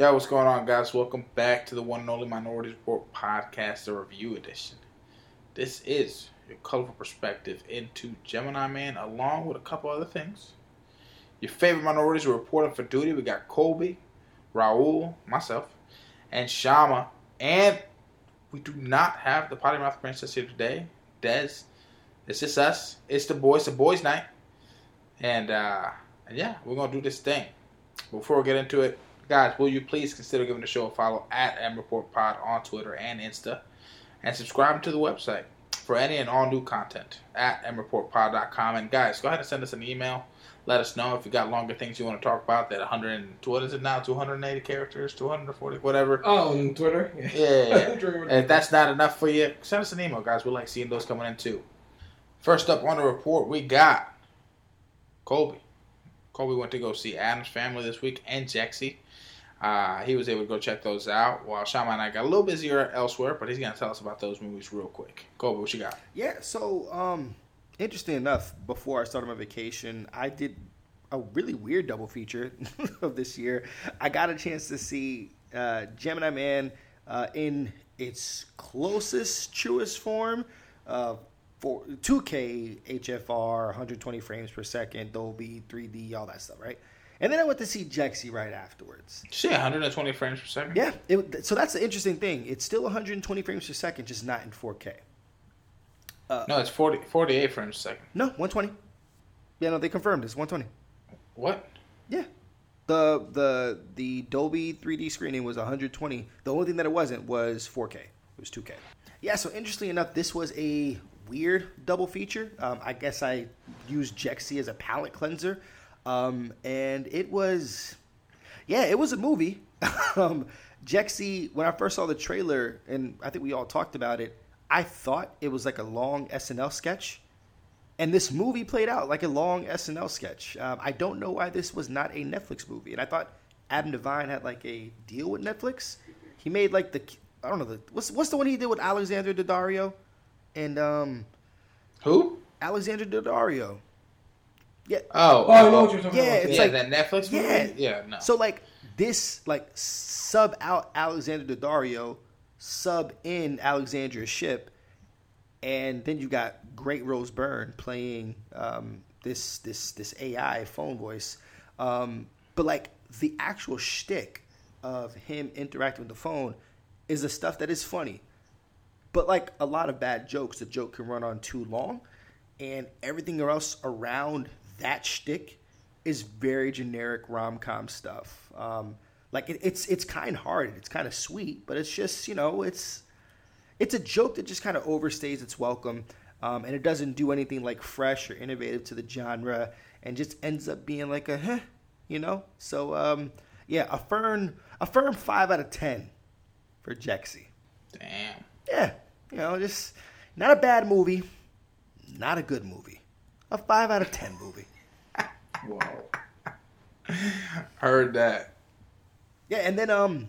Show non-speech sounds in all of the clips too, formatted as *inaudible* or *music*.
Yo, what's going on, guys? Welcome back to the one and only Minority Report podcast, the review edition. This is your colorful perspective into Gemini Man, along with a couple other things. Your favorite minorities are reporting for duty. We got Colby, Raul, myself, and Shama. And we do not have the Potty Mouth Princess here today. Dez. It's just us. It's the boys. The boys' night. And, uh, and yeah, we're going to do this thing. Before we get into it, guys, will you please consider giving the show a follow at M Report Pod on Twitter and Insta, and subscribing to the website for any and all new content at mreportpod.com. And guys, go ahead and send us an email. Let us know if you got longer things you want to talk about. That 100, what is it now? 280 characters, 240, whatever. Oh, on Twitter. *laughs* Yeah. *laughs* and if that's not enough for you, send us an email, guys. We like seeing those coming in too. First up on the report, we got Colby. Colby went to go see Addams Family this week and Jexi. Uh, he was able to go check those out while Shama and I got a little busier elsewhere, but he's going to tell us about those movies real quick. Colby, what you got? Yeah, so um, interesting enough, before I started my vacation, I did a really weird double feature *laughs* of this year. I got a chance to see uh, Gemini Man uh, in its closest, truest form. Uh, for 2K HFR, 120 frames per second, Dolby, 3D, all that stuff, right? And then I went to see Jexi right afterwards. Shit, 120 frames per second. Yeah, it, so that's the interesting thing. It's still 120 frames per second, just not in 4K. Uh, no, it's 40, 48 frames per second. No, 120. Yeah, no, they confirmed it's 120. What? Yeah. The the the Dolby 3D screening was 120. The only thing that it wasn't was 4K. It was 2K. Yeah, so interestingly enough, this was a weird double feature. Um, I guess I used Jexi as a palate cleanser. Um, and it was, yeah, it was a movie. *laughs* um, Jexi, when I first saw the trailer, and I think we all talked about it, I thought it was like a long SNL sketch. And this movie played out like a long SNL sketch. Um, I don't know why this was not a Netflix movie. And I thought Adam Devine had like a deal with Netflix. He made like the I don't know the what's what's the one he did with Alexandra Daddario and um who Alexandra Daddario. Yeah. Oh, oh, I know what you're talking yeah, about. It's yeah, like- that Netflix movie. Yeah. yeah, no. So like this like sub out Alexander Daddario, sub in Alexandra Shipp, and then you got Great Rose Byrne playing um, this this this AI phone voice. Um, but like the actual shtick of him interacting with the phone is the stuff that is funny. But like a lot of bad jokes, the joke can run on too long, and everything else around that shtick is very generic rom com stuff. Um, like it, it's it's kind hearted, it's kind of sweet, but it's just you know it's it's a joke that just kind of overstays its welcome, um, and it doesn't do anything like fresh or innovative to the genre, and just ends up being like a huh, you know. So um, yeah, a firm a firm five out of ten for Jexi. Damn. Yeah, you know, just not a bad movie, not a good movie, a five out of ten movie. Wow. Heard that. Yeah, and then um,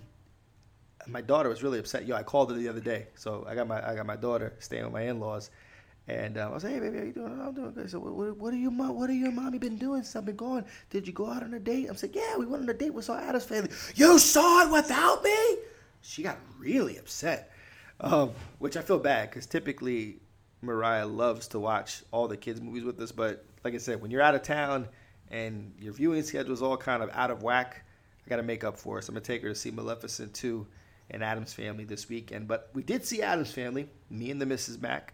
my daughter was really upset. Yo, I called her the other day, so I got my I got my daughter staying with my in laws, and um, I was like, hey baby, how you doing? I'm doing good. So what, what, what are you mom? What are your mommy been doing since I've been gone? Did you go out on a date? I'm like, yeah, we went on a date with our Addams Family. You saw it without me? She got really upset, um, which I feel bad because typically Mariah loves to watch all the kids' movies with us, but like I said, when you're out of town and your viewing schedule is all kind of out of whack. I got to make up for it. So I'm going to take her to see Maleficent 2 and Addams Family this weekend. But we did see Addams Family, me and the Mrs. Mac.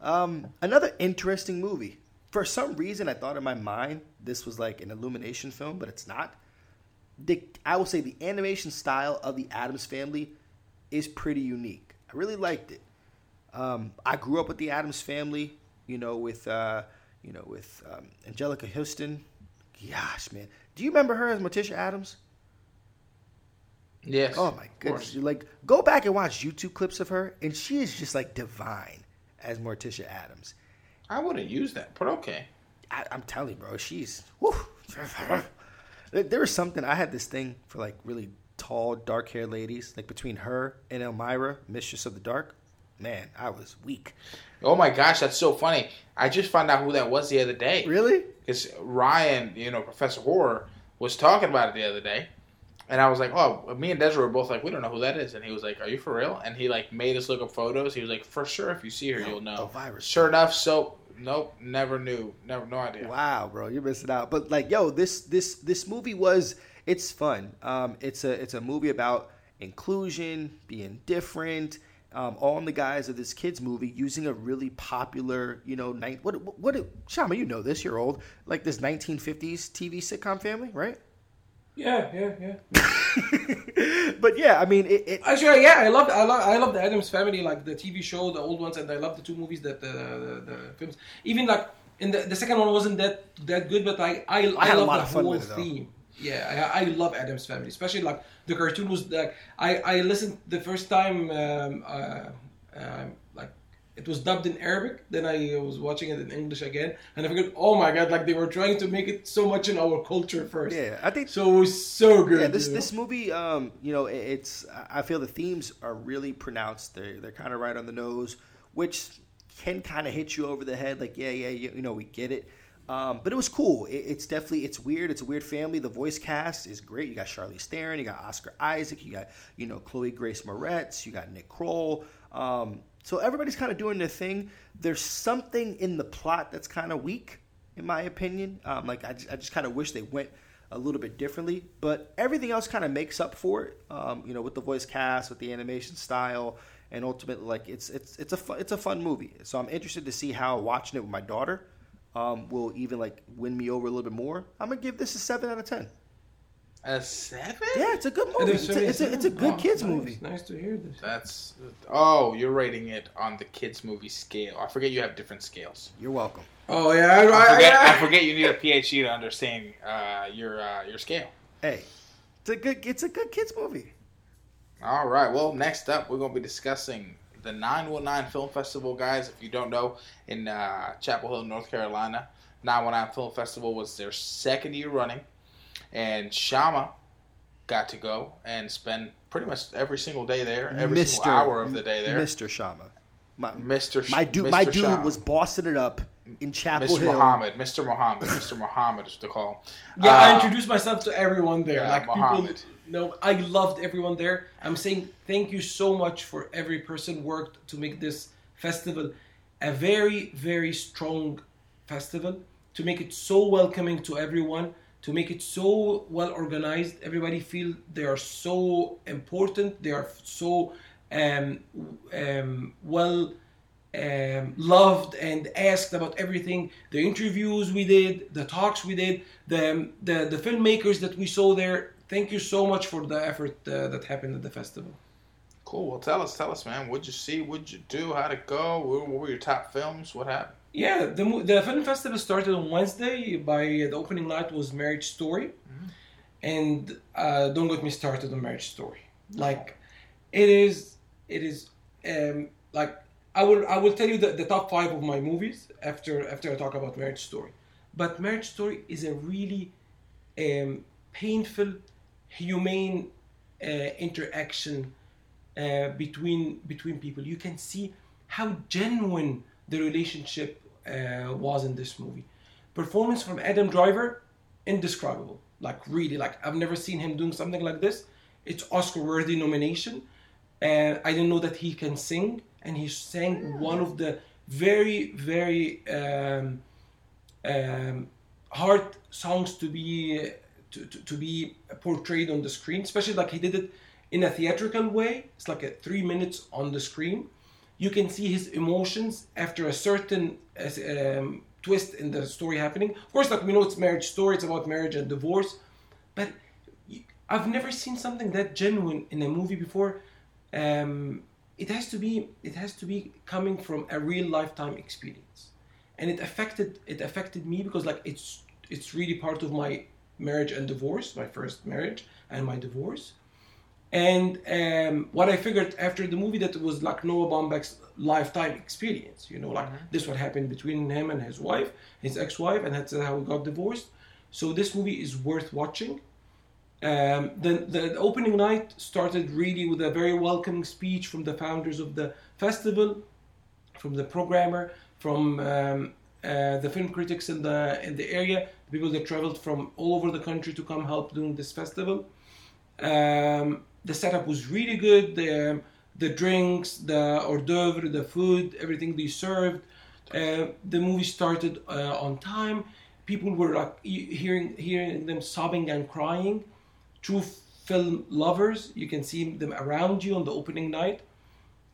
Um, another interesting movie. For some reason, I thought in my mind this was like an Illumination film, but it's not. The, I will say the animation style of the Addams Family is pretty unique. I really liked it. Um, I grew up with the Addams Family, you know, with uh, you know, with um, Anjelica Huston. Gosh, man, do you remember her as Morticia Addams? Yes. Oh my goodness! like go back and watch YouTube clips of her, and she is just like divine as Morticia Addams. I wouldn't use that, but okay. I, I'm telling you, bro, she's. Whew. There was something. I had this thing for like really tall, dark haired ladies. Like between her and Elvira, Mistress of the Dark. Man, I was weak. Oh my gosh, that's so funny. I just found out who that was the other day. Really? Because Ryan, you know, Professor Horror, was talking about it the other day. And I was like, oh, me and Desiree were both like, we don't know who that is. And he was like, are you for real? And he like made us look up photos. He was like, for sure, if you see her, you'll know. Elvira. Sure enough, so nope, never knew, never, no idea. Wow, bro, you're missing out. But like, yo, this this this movie was it's fun. Um, it's a it's a movie about inclusion, being different. Um, all in the guise of this kids movie using a really popular, you know, night. What what, what Shama, you know this. You're old. Like this 1950s TV sitcom family, right? Yeah, yeah, yeah. *laughs* but yeah, I mean, it, it Actually, yeah, I love I love I love the Addams Family, like the TV show, the old ones, and I love the two movies that the the, the films. Even like in the the second one wasn't that that good, but I I, I, a love the whole with it, though. theme. Yeah, I, I love Addams Family, especially like the cartoon was like I I listened the first time um, uh, um, like it was dubbed in Arabic. Then I was watching it in English again, and I figured, oh my god, like they were trying to make it so much in our culture first. yeah, I think So it was so good. yeah, this you know? this movie, um, you know, it- it's I feel the themes are really pronounced. They're they're kind of right on the nose, which can kind of hit you over the head. Like, yeah, yeah, you, you know, we get it. Um, but it was cool. It, it's definitely it's weird. It's a weird family. The voice cast is great. You got Charlize Theron, you got Oscar Isaac, you got you know Chloe Grace Moretz, you got Nick Kroll. Um, so everybody's kind of doing their thing. There's something in the plot that's kind of weak, in my opinion. Um, like I just, I just kind of wish they went a little bit differently, but everything else kind of makes up for it. Um, you know, with the voice cast, with the animation style, and ultimately, like it's it's it's a it's a fun movie. So I'm interested to see how watching it with my daughter um, will even like win me over a little bit more. I'm gonna give this a seven out of ten. A seven? Yeah, it's a good movie. It's a, it's a, it's a good Oh, kids nice, movie. Nice to hear this. That's oh, you're rating it on the kids movie scale. I forget you have different scales. You're welcome. Oh yeah, I, I forget, I, I forget you need a PhD to understand uh, your uh, your scale. Hey, it's a good it's a good kids movie. All right. Well, next up, we're going to be discussing the 919 Film Festival, guys. If you don't know, in uh, Chapel Hill, North Carolina, 919 Film Festival was their second year running, and Shama got to go and spend pretty much every single day there, every single hour of the day there. Mr. Shama. My, Mr. Sh- my dude, Mr. my dude Shama. was bossing it up in Chapel Mr. Hill. Muhammad, Mr. Muhammad, Mr. Muhammad is the call. yeah, I Uh, introduced myself to everyone there. yeah, like Mohammed. people know, I loved everyone there. I'm saying thank you so much for every person worked to make this festival a very, very strong festival. To make it so welcoming to everyone, to make it so well organized. Everybody feel they are so important. They are so um, um, well um, loved and asked about everything. The interviews we did, the talks we did, the the, the filmmakers that we saw there. Thank you so much for the effort uh, that happened at the festival. Cool. Well, tell us, tell us, man. What'd you see? What'd you do? How'd it go? What were your top films? What happened? Yeah, the the film festival started on Wednesday. By the opening night was Marriage Story, and uh, don't get me started on Marriage Story. Like, it is, it is, um, like I will I will tell you the, the top five of my movies after after I talk about Marriage Story. But Marriage Story is a really um, painful, humane uh, interaction uh, between between people. You can see how genuine the relationship uh, was in this movie. Performance from Adam Driver, indescribable. Like really, like I've never seen him doing something like this. It's Oscar-worthy nomination. And I didn't know that he can sing, and he sang one of the very, very um, um, hard songs to be to, to, to be portrayed on the screen. Especially like he did it in a theatrical way. It's like a three minutes on the screen. You can see his emotions after a certain um, twist in the story happening. Of course like we know it's marriage story it's about marriage and divorce. But i've never seen something that genuine in a movie before. Um, it has to be it has to be coming from a real lifetime experience. And it affected it affected me because like it's it's really part of my marriage and divorce my first marriage and my divorce. And um, what i figured after the movie that it was like noah baumbach's lifetime experience you know like this what happened between him and his wife his ex-wife and that's how we got divorced. So this movie is worth watching um, the, the opening night started really with a very welcoming speech from the founders of the festival from the programmer, from um, uh, the film critics in the in the area, people that traveled from all over the country to come help doing this festival. Um, the setup was really good. The the drinks, the hors d'oeuvre, the food, everything they served. Uh, the movie started uh, on time. People were like hearing hearing them sobbing and crying. True film lovers, you can see them around you on the opening night.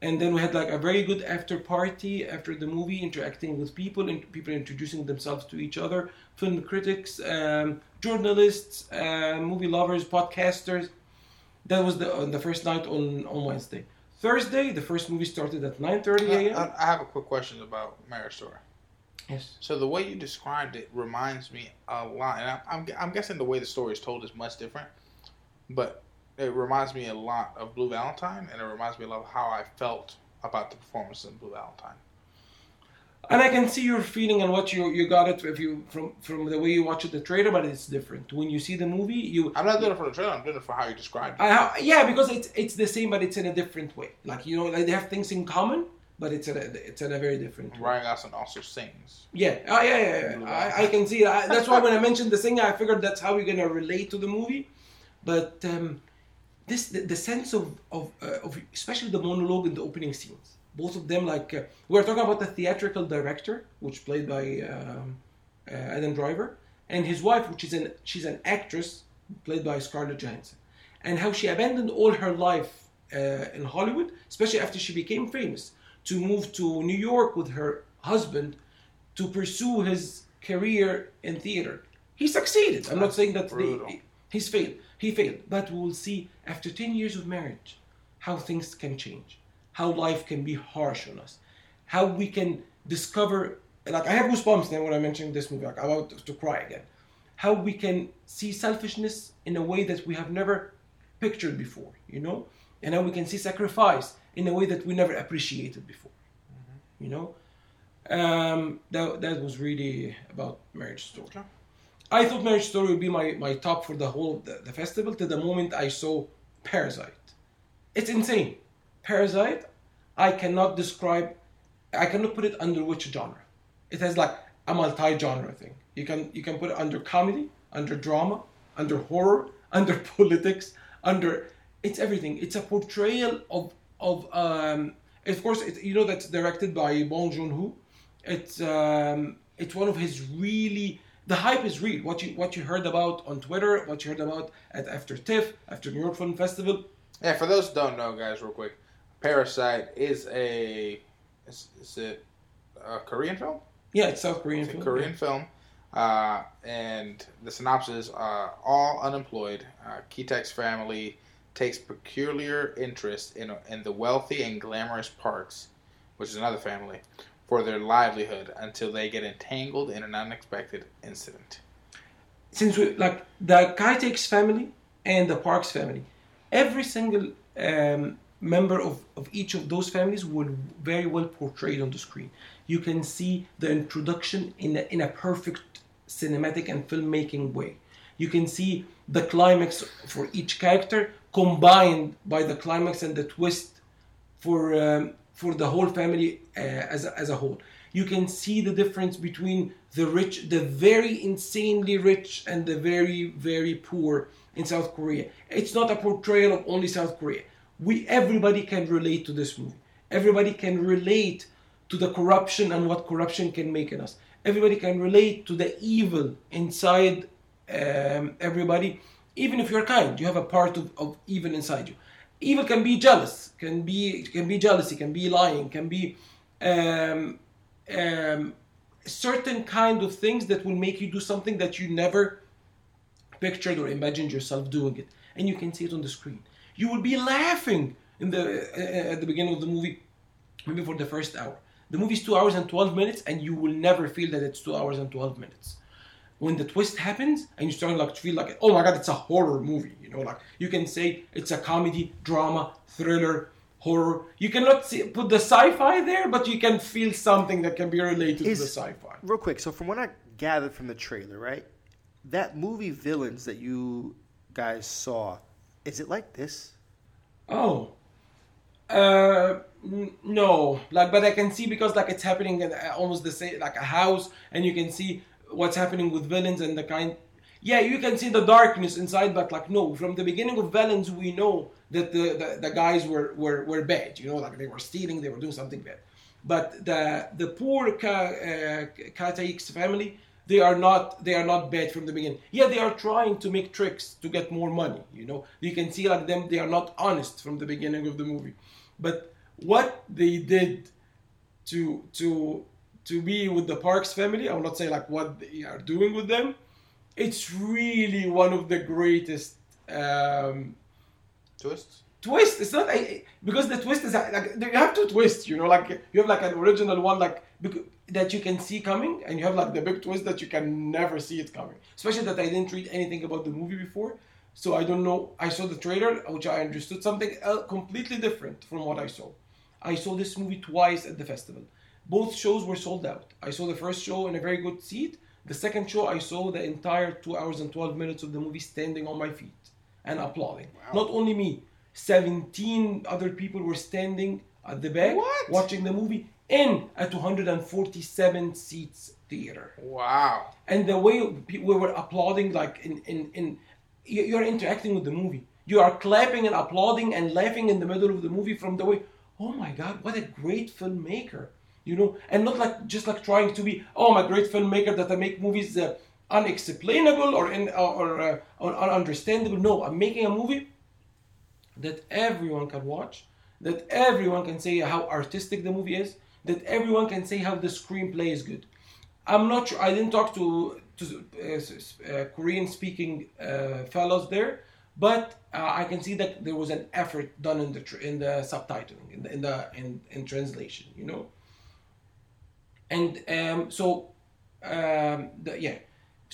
And then we had like a very good after party after the movie, interacting with people and people introducing themselves to each other, film critics, um, journalists, uh, movie lovers, podcasters. That was the on the first night on on Wednesday. Thursday, the first movie started at 9:30 I, a.m. I- I have a quick question about Marriage Story. yes. So the way you described it reminds me a lot, and I'm, I'm, I'm guessing the way the story is told is much different, but it reminds me a lot of Blue Valentine, and it reminds me a lot of how I felt about the performance in Blue Valentine. And I can see your feeling and what you you got it if you from from the way you watch it, the trailer, but it's different. When you see the movie, you I'm not doing it for the trailer. I'm doing it for how you described it. I, yeah, because it's it's the same, but it's in a different way. Like you know, like they have things in common, but it's in a it's in a very different way. Ryan Gosling also sings. Yeah, oh, yeah, yeah, yeah. I, I can see that. That's why when I mentioned the singer, I figured that's how you're gonna relate to the movie. But um, this the, the sense of of, uh, of especially the monologue in the opening scenes. Both of them, like uh, we're talking about the theatrical director, which played by um, uh, Adam Driver, and his wife, which is an she's an actress played by Scarlett Johansson, and how she abandoned all her life uh, in Hollywood, especially after she became famous, to move to New York with her husband to pursue his career in theater. He succeeded. I'm not saying that the, he's failed. He failed, but we will see after 10 years of marriage how things can change, how life can be harsh on us, how we can discover. Like I have goosebumps now when I mention this movie. Like I'm about to cry again. How we can see selfishness in a way that we have never pictured before, you know, and how we can see sacrifice in a way that we never appreciated before, you know. Um, that that was really about Marriage Story. Okay. I thought Marriage Story would be my, my top for the whole the, the festival to the moment I saw Parasite. It's insane. Parasite, I cannot describe, I cannot put it under which genre. It has like a multi-genre thing. You can you can put it under comedy, under drama, under horror, *laughs* under politics, under it's everything. It's a portrayal of of um, of course it, you know that's directed by Bong Joon Ho. It's um, it's one of his really the hype is real. What you what you heard about on Twitter, what you heard about at after TIFF, after New York Film Festival. Yeah, for those who don't know, guys, real quick, Parasite is a is, is it a Korean film? Yeah, it's South Korean It's a film. Korean film, uh, and the synopsis: uh, all unemployed, uh, Kitek's family takes peculiar interest in in the wealthy and glamorous Parks, which is another family, for their livelihood until they get entangled in an unexpected incident. since we like the Kaitek's family and the Parks family, every single um, member of, of each of those families will very well portrayed on the screen. You can see the introduction in a, in a perfect cinematic and filmmaking way. You can see the climax for each character combined by the climax and the twist for um, for the whole family uh, as a, as a whole. You can see the difference between the rich, the very insanely rich, and the very very poor in South Korea. It's not a portrayal of only South Korea. We everybody can relate to this movie. Everybody can relate to the corruption and what corruption can make in us. Everybody can relate to the evil inside um, everybody. Even if you're kind, you have a part of, of evil inside you. Evil can be jealous, can be can be jealousy, can be lying, can be um, um, certain kind of things that will make you do something that you never pictured or imagined yourself doing it, and you can see it on the screen. You will be laughing in the uh, at the beginning of the movie, maybe for the first hour. The movie is two hours and twelve minutes, and you will never feel that it's two hours and twelve minutes. When the twist happens, and you start like to feel like, oh my god, it's a horror movie. You know, like you can say it's a comedy, drama, thriller, horror. You cannot see, put the sci-fi there, but you can feel something that can be related Is- to the sci-fi. Real quick, so from what I gathered from the trailer, right? That movie villains that you guys saw, is it like this? Oh. Uh, n- no. Like, but I can see because like it's happening in uh, almost the same like a house, and you can see what's happening with villains and the kind. yeah, you can see the darkness inside, but like no, from the beginning of Valens, we know that the, the, the guys were, were, were bad. You know, like they were stealing, they were doing something bad. But the the poor Ka- uh, family, they are not they are not bad from the beginning. Yeah, they are trying to make tricks to get more money. You know, you can see like them, they are not honest from the beginning of the movie. But what they did to to to be with the Parks family, I will not say like what they are doing with them. It's really one of the greatest um, Twists. twist. It's not I- because the twist is like you have to twist. You know, like you have like an original one like that you can see coming, and you have like the big twist that you can never see it coming. Especially that I didn't read anything about the movie before, so I don't know. I saw the trailer, which I understood something completely different from what I saw. I saw this movie twice at the festival. Both shows were sold out. I saw the first show in a very good seat. The second show, I saw the entire two hours and 12 minutes of the movie standing on my feet and applauding. Not only me, 17 other people were standing at the back What? watching the movie in a 247 seats theater Wow. and the way we were applauding like in in in you're interacting with the movie you are clapping and applauding and laughing in the middle of the movie from the way oh my god what a great filmmaker you know and not like just like trying to be oh i'm a great filmmaker that i make movies uh, unexplainable or in or, uh, or ununderstandable no i'm making a movie that everyone can watch, that everyone can say how artistic the movie is, that everyone can say how the screenplay is good. I'm not sure. I didn't talk to to uh, uh, Korean speaking uh, fellows there, but uh, I can see that there was an effort done in the tr- in the subtitling in the in the in, in translation. You know. And um, so, um, the, yeah.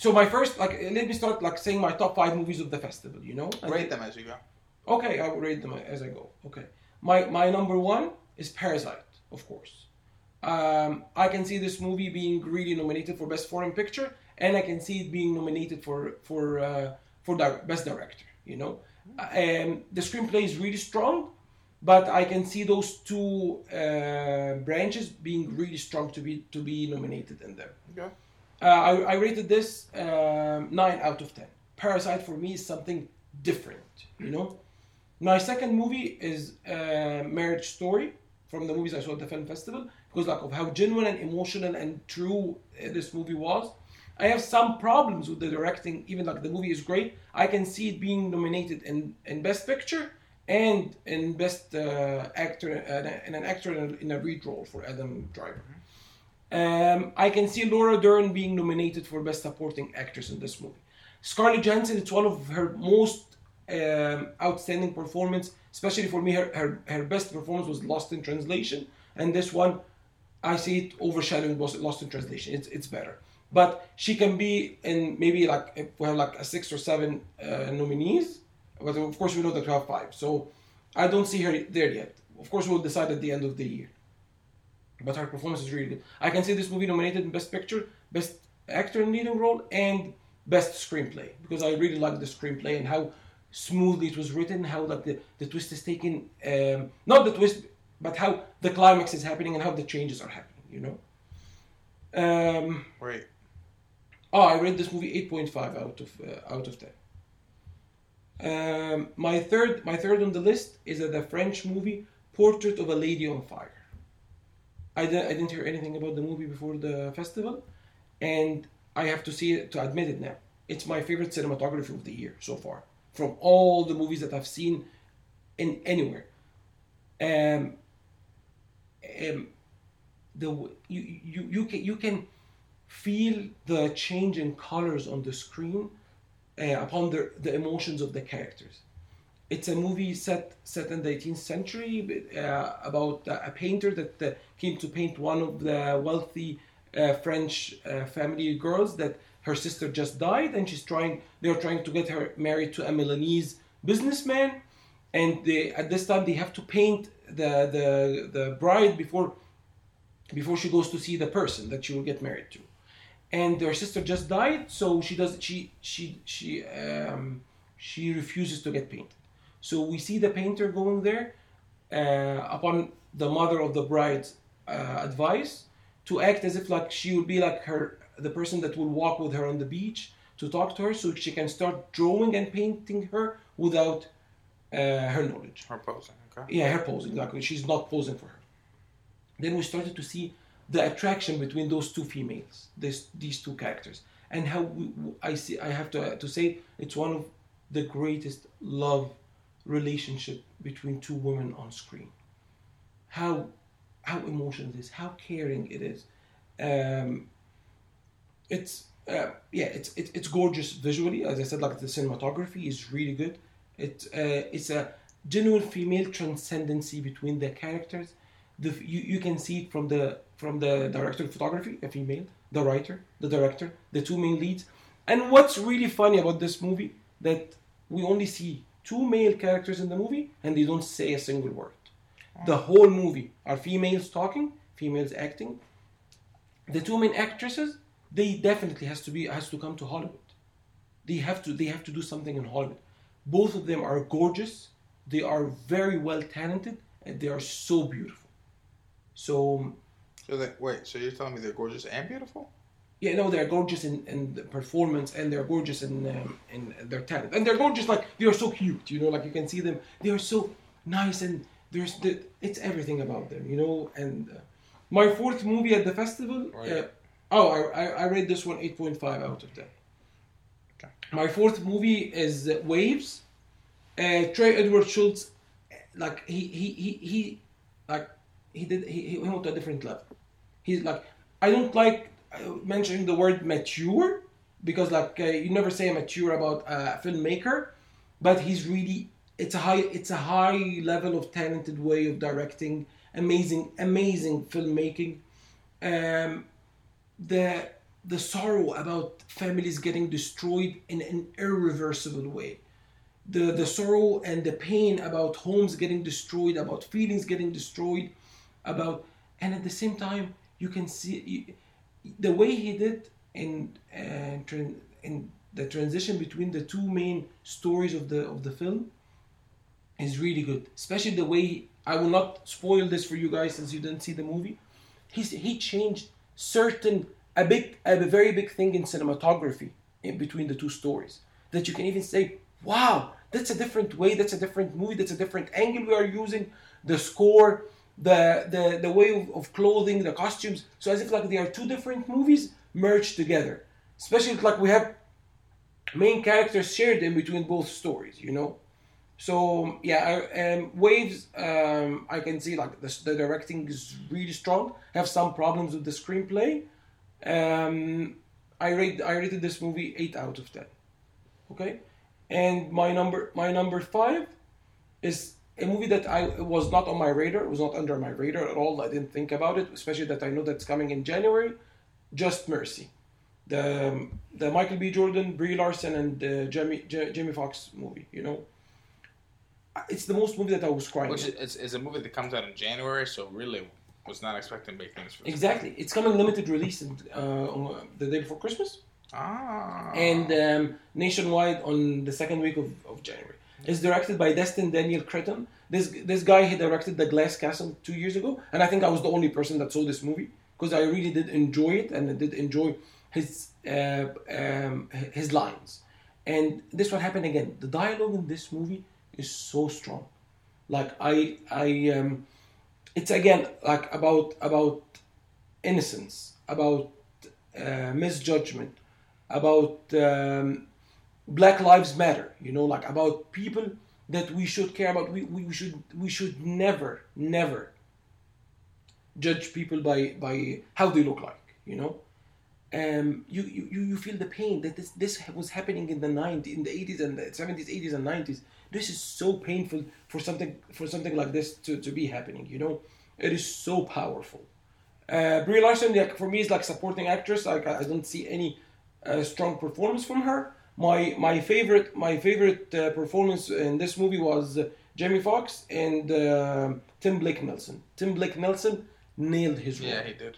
So my first, like, let me start like saying my top five movies of the festival. You know, And Rate them as you go. Okay, I will rate them as I go. Okay, my my number one is Parasite, of course. Um, I can see this movie being really nominated for Best Foreign Picture, and I can see it being nominated for for uh, for di- Best Director. You know, um, the screenplay is really strong, but I can see those two uh, branches being really strong to be to be nominated in there. Okay. Uh, I, I rated this um, 9 out of 10. Parasite for me is something different, you know? My second movie is uh, Marriage Story from the movies I saw at the film festival because like of how genuine and emotional and true uh, this movie was. I have some problems with the directing, even like the movie is great. I can see it being nominated in, in Best Picture and in Best uh, Actor uh, and an actor in a, in lead role for Adam Driver. Um, I can see Laura Dern being nominated for Best Supporting Actress in this movie. Scarlett Johansson, it's one of her most um, outstanding performance, especially for me. Her, her her best performance was Lost in Translation, and this one, I see it overshadowing Lost in Translation. It's it's better, but she can be in maybe like we have like a six or seven uh, nominees, but of course we know that we have five. So I don't see her there yet. Of course, we'll decide at the end of the year but her performance is really good. I can see this movie nominated in Best Picture, Best Actor in Leading Role, and Best Screenplay because I really like the screenplay and how smoothly it was written, how like the, the twist is taken, um, not the twist, but how the climax is happening and how the changes are happening. You know. Um, Wait. Oh, I rate this movie 8.5 out of uh, out of 10. Um, my third my third on the list is the French movie Portrait of a Lady on Fire. I didn't, I didn't hear anything about the movie before the festival, and I have to see it to admit it now. It's my favorite cinematography of the year so far, from all the movies that I've seen in anywhere. Um, um, the you you you can you can feel the change in colors on the screen uh, upon the the emotions of the characters. It's a movie set set in the 18th century uh, about uh, a painter that uh, came to paint one of the wealthy uh, French uh, family girls that her sister just died, and she's trying. They're trying to get her married to a Milanese businessman, and they at this time they have to paint the the the bride before before she goes to see the person that she will get married to and their sister just died so she does she she she um she refuses to get painted so we see the painter going there uh, upon the mother of the bride's uh, advice to act as if like she would be like her the person that will walk with her on the beach to talk to her so she can start drawing and painting her without uh, her knowledge. Her posing. Okay. Yeah, her posing, exactly. She's not posing for her. Then we started to see the attraction between those two females, this, these two characters, and how we, I see. I have to to say it's one of the greatest love relationship between two women on screen. How how emotional it is, how caring it is. Um, it's uh, yeah, it's it, it's gorgeous visually. As I said, like the cinematography is really good. It uh, it's a genuine female transcendency between the characters. The you, you can see it from the from the director of photography, a female, the writer, the director, the two main leads. And what's really funny about this movie that we only see two male characters in the movie and they don't say a single word. The whole movie are females talking, females acting. The two main actresses, they definitely has to be has to come to Hollywood. They have to they have to do something in Hollywood. Both of them are gorgeous. They are very well talented and they are so beautiful. So So they, wait, so you're telling me they're gorgeous and beautiful? yeah, no, they're gorgeous in, in the performance and they're gorgeous in um, in their talent and they're gorgeous like they are so cute, you know, like you can see them. They are so nice and there's the, it's everything about them, you know. And uh, my fourth movie at the festival, Right. uh, oh, I, I I rate this one eight point five out of ten. Okay. My fourth movie is uh, Waves. Uh, Trey Edward Shults, like he he he, he like he did he, he went to a different level. He's like I don't like uh, mentioning the word mature because like uh, you never say mature about a filmmaker, but he's really it's a high it's a high level of talented way of directing, amazing amazing filmmaking. Um, the the sorrow about families getting destroyed in an irreversible way the the sorrow and the pain about homes getting destroyed about feelings getting destroyed about and at the same time you can see you, the way he did in uh, in the transition between the two main stories of the of the film is really good. Especially the way I will not spoil this for you guys since you didn't see the movie. He's he changed certain a big a very big thing in cinematography in between the two stories that you can even say wow that's a different way that's a different movie that's a different angle we are using. The score the the, the way of, of clothing the costumes so as if like they are two different movies merged together especially like we have main characters shared in between both stories you know so yeah, I, um, Waves. Um, I can see like the, the directing is really strong. Have some problems with the screenplay. Um, I rate I rated this movie eight out of ten. Okay, and my number my number five is a movie that I was not on my radar. Was not under my radar at all. I didn't think about it, especially that I know that's coming in January. Just Mercy, the the Michael B. Jordan, Brie Larson, and uh, Jamie J- Jamie Foxx movie. You know it's the most movie that I was crying. Which is, is a movie that comes out in January, so really was not expecting big things. Exactly, it's coming limited release in, uh, on uh, the day before Christmas Ah. and um, nationwide on the second week of, of January. It's directed by Destin Daniel Cretton. This this guy he directed The Glass Castle two years ago, and I think I was the only person that saw this movie because I really did enjoy it and I did enjoy his uh, um, his lines. And this what happened again. The dialogue in this movie is so strong. Like I I um, it's again like about about innocence, about uh, misjudgment, about um, Black Lives Matter. You know, like about people that we should care about. We, we should we should never never judge people by by how they look like. You know, um, you, you you feel the pain that this this was happening in the 90s, in the 80s and the 70s, 80s and 90s. This is so painful for something for something like this to, to be happening. You know, it is so powerful. Uh, Brie Larson, like for me, is like supporting actress. Like I I don't see any uh, strong performance from her. My my favorite my favorite uh, performance in this movie was uh, Jamie Foxx and uh, Tim Blake Nelson. Tim Blake Nelson nailed his role Yeah, he did.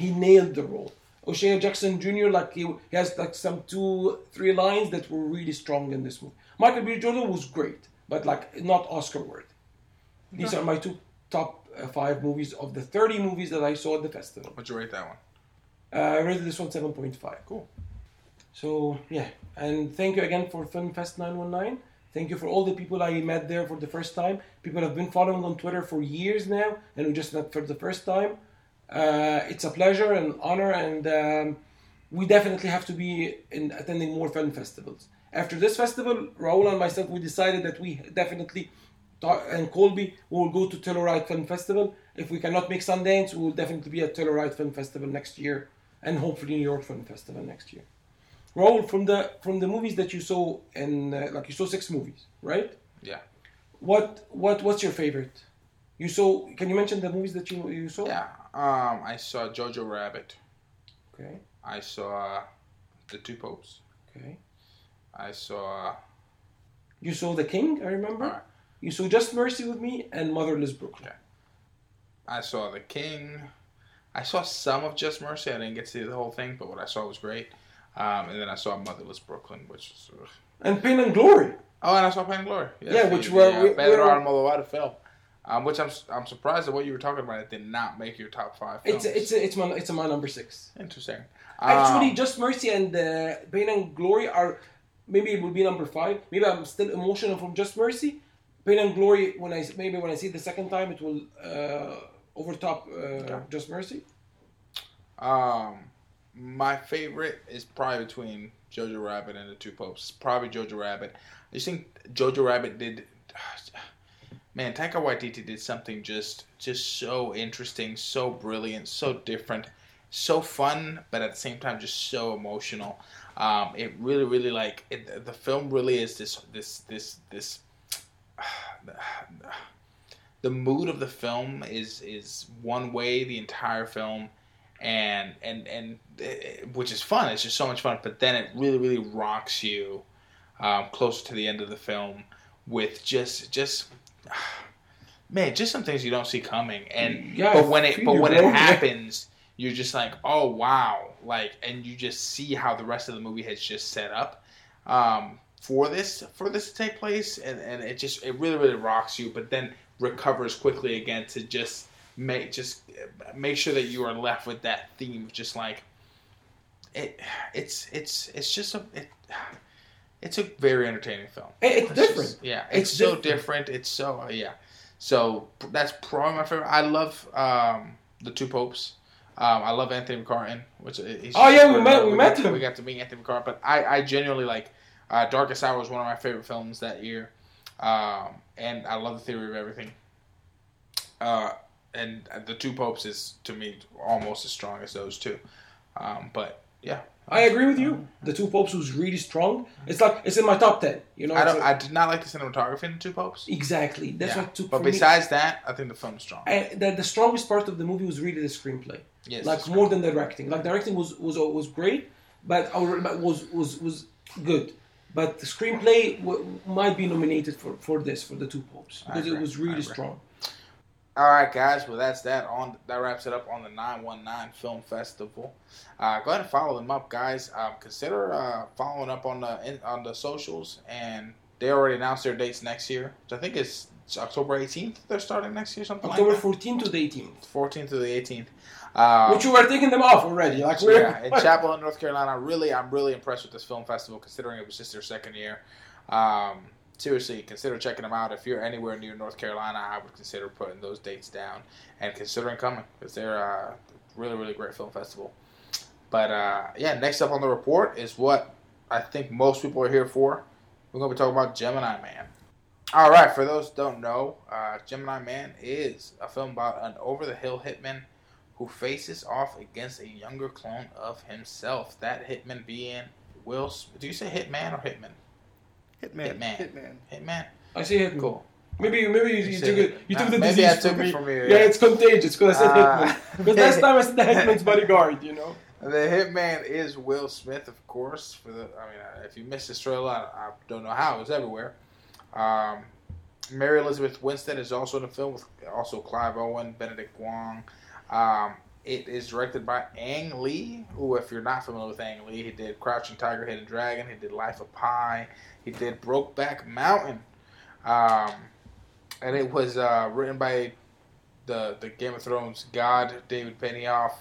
he nailed the role. O'Shea Jackson Jr. like he, he has like some two three lines that were really strong in this movie. Michael B. Jordan was great, but like not Oscar worthy. These are my two top uh, five movies of the thirty movies that I saw at the festival. What'd you rate that one? Uh, I rated this one seven point five. Cool. So yeah, and thank you again for Film Fest 919. Thank you for all the people I met there for the first time. People have been following on Twitter for years now, and we just met for the first time. Uh, it's a pleasure and honor, and um, we definitely have to be in attending more film festivals. After this festival, Raul and myself, we decided that we definitely, and Colby, we will go to Telluride Film Festival. If we cannot make Sundance, we will definitely be at Telluride Film Festival next year, and hopefully New York Film Festival next year. Raul, from the from the movies that you saw, and uh, like you saw six movies, right? Yeah. What what what's your favorite? You saw? Can you mention the movies that you you saw? Yeah. Um, I saw Jojo Rabbit. Okay. I saw The Two Popes. Okay. I saw. You saw The King. I remember. You saw Just Mercy with Me and Motherless Brooklyn. Yeah. I saw The King. I saw some of Just Mercy. I didn't get to see the whole thing, but what I saw was great. Um, and then I saw Motherless Brooklyn, which was. ugh. And Pain and Glory. Oh, and I saw Pain and Glory. Yes, Yeah, which the, were- uh, we- Pedro Almodovar film. Um, which I'm I'm surprised at what you were talking about. It did not make your top five. Films. It's it's it's my it's my number six. interesting. Actually, Um, Just Mercy and uh, Pain and Glory are maybe it will be number five. Maybe I'm still emotional from Just Mercy. Pain and Glory when I maybe when I see it the second time it will uh, overtop uh, Just Mercy. Um, my favorite is probably between Jojo Rabbit and the Two Popes. Probably Jojo Rabbit. I just think Jojo Rabbit did. *sighs* Man, Taika Waititi did something just just so interesting, so brilliant, so different, so fun, but at the same time just so emotional. Um, it really, really like it, the film. Really is this this this this. *sighs* The mood of the film is is one way the entire film and and and uh, which is fun. It's just so much fun. But then it really really rocks you um, closer to the end of the film with just just *sighs* man, just some things you don't see coming. And Yeah, but when it but when it happens, you're just like oh wow, like and you just see how the rest of the movie has just set up. Um, for this for this to take place and, and it just it really really rocks you but then recovers quickly again to just make just make sure that you are left with that theme just like it it's it's it's just a it, it's a very entertaining film it's It's different. just- yeah it's, It's so different. different it's so uh, yeah so that's probably my favorite i love um the two popes um, I love Anthony McCarten, which he's Oh, yeah, we met- we met got- him. We got to meet Anthony McCarten, but I, I genuinely like uh, Darkest Hour was one of my favorite films that year, um, and I love the theory of everything. Uh, and the Two Popes is to me almost as strong as those two, um, but yeah, I agree with you. The Two Popes was really strong. It's like it's in my top ten. You know, I don't. like- I did not like the cinematography in the Two Popes. exactly. That's Yeah. what took. But for me- besides that, I think the film's strong. And the, the strongest part of the movie was really the screenplay. Yes, like more than the directing. Like directing was was was great, but our was was was good. But the screenplay w- might be nominated for, for this for the two popes because it was really strong. All right, guys. Well, that's that. On that wraps it up on the 919 Film Festival. Uh, go ahead and follow them up, guys. Um, consider uh, following up on the in, on the socials, and they already announced their dates next year. So I think it's, it's October 18th. They're starting next year, something October like 14 to the 18th, 14th to the 18th. Um, which you were taking them off already. Like we're yeah, in *laughs* Chapel Hill, North Carolina. Really, I'm really impressed with this film festival, considering it was just their second year. Um, seriously, consider checking them out. If you're anywhere near North Carolina, I would consider putting those dates down and considering coming because they're a really, really great film festival. But uh, yeah, next up on the report is what I think most people are here for. We're going to be talking about Gemini Man. All right, for those don't know, uh, Gemini Man is a film about an over the hill hitman who faces off against a younger clone of himself. That hitman being Will. Do you say hitman or hitman? Hitman. Hitman. Hitman. Hitman. I see it. Cool. Maybe maybe you, you took it. Hitman. You Nah, took the maybe disease I took from it me. from you, Yeah, yeah. it's contagious because I said Ah. Hitman. Because last time I said the Hitman's bodyguard. You know. The hitman is Will Smith, of course. For the, I mean, uh, if you missed this trailer, I, I don't know how. It's everywhere. Um, Mary Elizabeth Winstead is also in the film with also Clive Owen, Benedict Wong. Um, it is directed by Ang Lee, who, if you're not familiar with Ang Lee, he did Crouching Tiger, Hidden Dragon. He did Life of Pi. He did Brokeback Mountain. Um, and it was uh, written by the the Game of Thrones god David Benioff.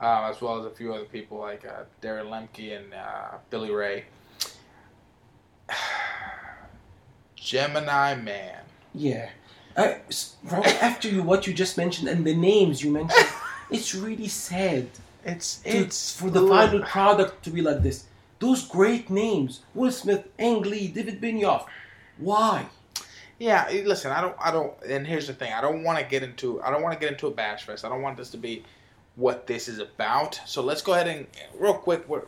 uh, as well as a few other people like uh, Darren Lemke and uh, Billy Ray. *sighs* Gemini Man. Yeah. Uh, after you, what you just mentioned and the names you mentioned, it's really sad. It's to- it's for the final product to be like this. Those great names: Will Smith, Ang Lee, David Benioff. Why? Yeah, listen, I don't, I don't, and here's the thing: I don't want to get into, I don't want to get into a bash fest. I don't want this to be what this is about. So let's go ahead and real quick, we're,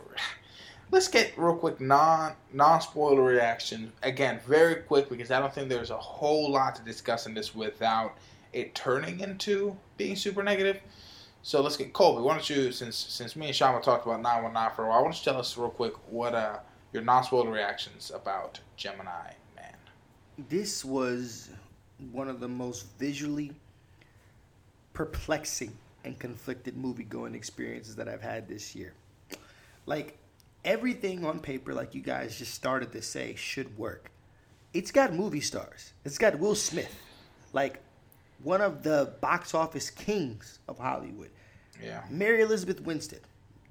let's get real quick non non spoiler reaction again, very quick because I don't think there's a whole lot to discuss in this without it turning into being super negative. So let's get Colby. Why don't you, since since me and Shama talked about nine one nine for a while, why don't you tell us real quick what uh your non spoiler reactions about Gemini Man? this was one of the most visually perplexing and conflicted movie going experiences that I've had this year. Like everything on paper, like you guys just started to say, should work. It's got movie stars. It's got Will Smith, like one of the box office kings of Hollywood. Yeah. Mary Elizabeth Winstead,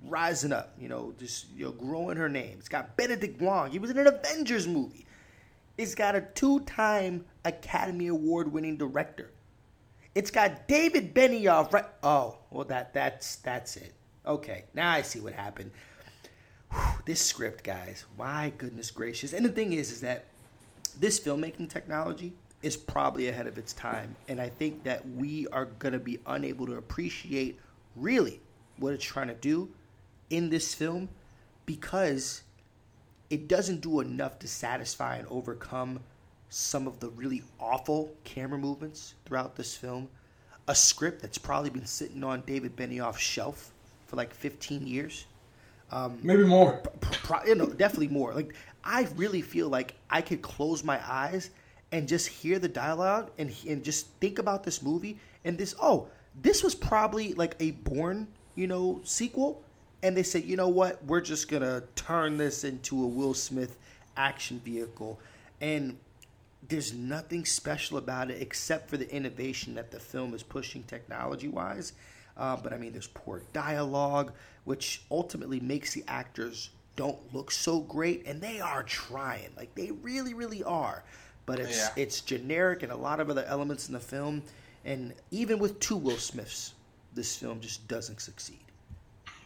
rising up, you know, just you know, growing her name. It's got Benedict Wong. He was in an Avengers movie. It's got a two-time Academy Award-winning director. It's got David Benioff. Right? Oh, well, that that's that's it. Okay, now I see what happened. Whew, this script, guys. My goodness gracious. And the thing is, is that this filmmaking technology is probably ahead of its time, and I think that we are gonna be unable to appreciate really what it's trying to do in this film because it doesn't do enough to satisfy and overcome some of the really awful camera movements throughout this film. A script that's probably been sitting on David Benioff's shelf for like 15 years. Um, Maybe more. Pro, you know, definitely more. Like I really feel like I could close my eyes and just hear the dialogue and and just think about this movie and this. Oh, this was probably like a Bourne, you know, sequel. And they said, you know what? We're just gonna turn this into a Will Smith action vehicle, and there's nothing special about it except for the innovation that the film is pushing technology wise. Uh, but I mean, there's poor dialogue, which ultimately makes the actors don't look so great, and they are trying, like they really, really are. But it's Yeah. it's generic and a lot of other elements in the film, and even with two Will Smiths, this film just doesn't succeed. *laughs*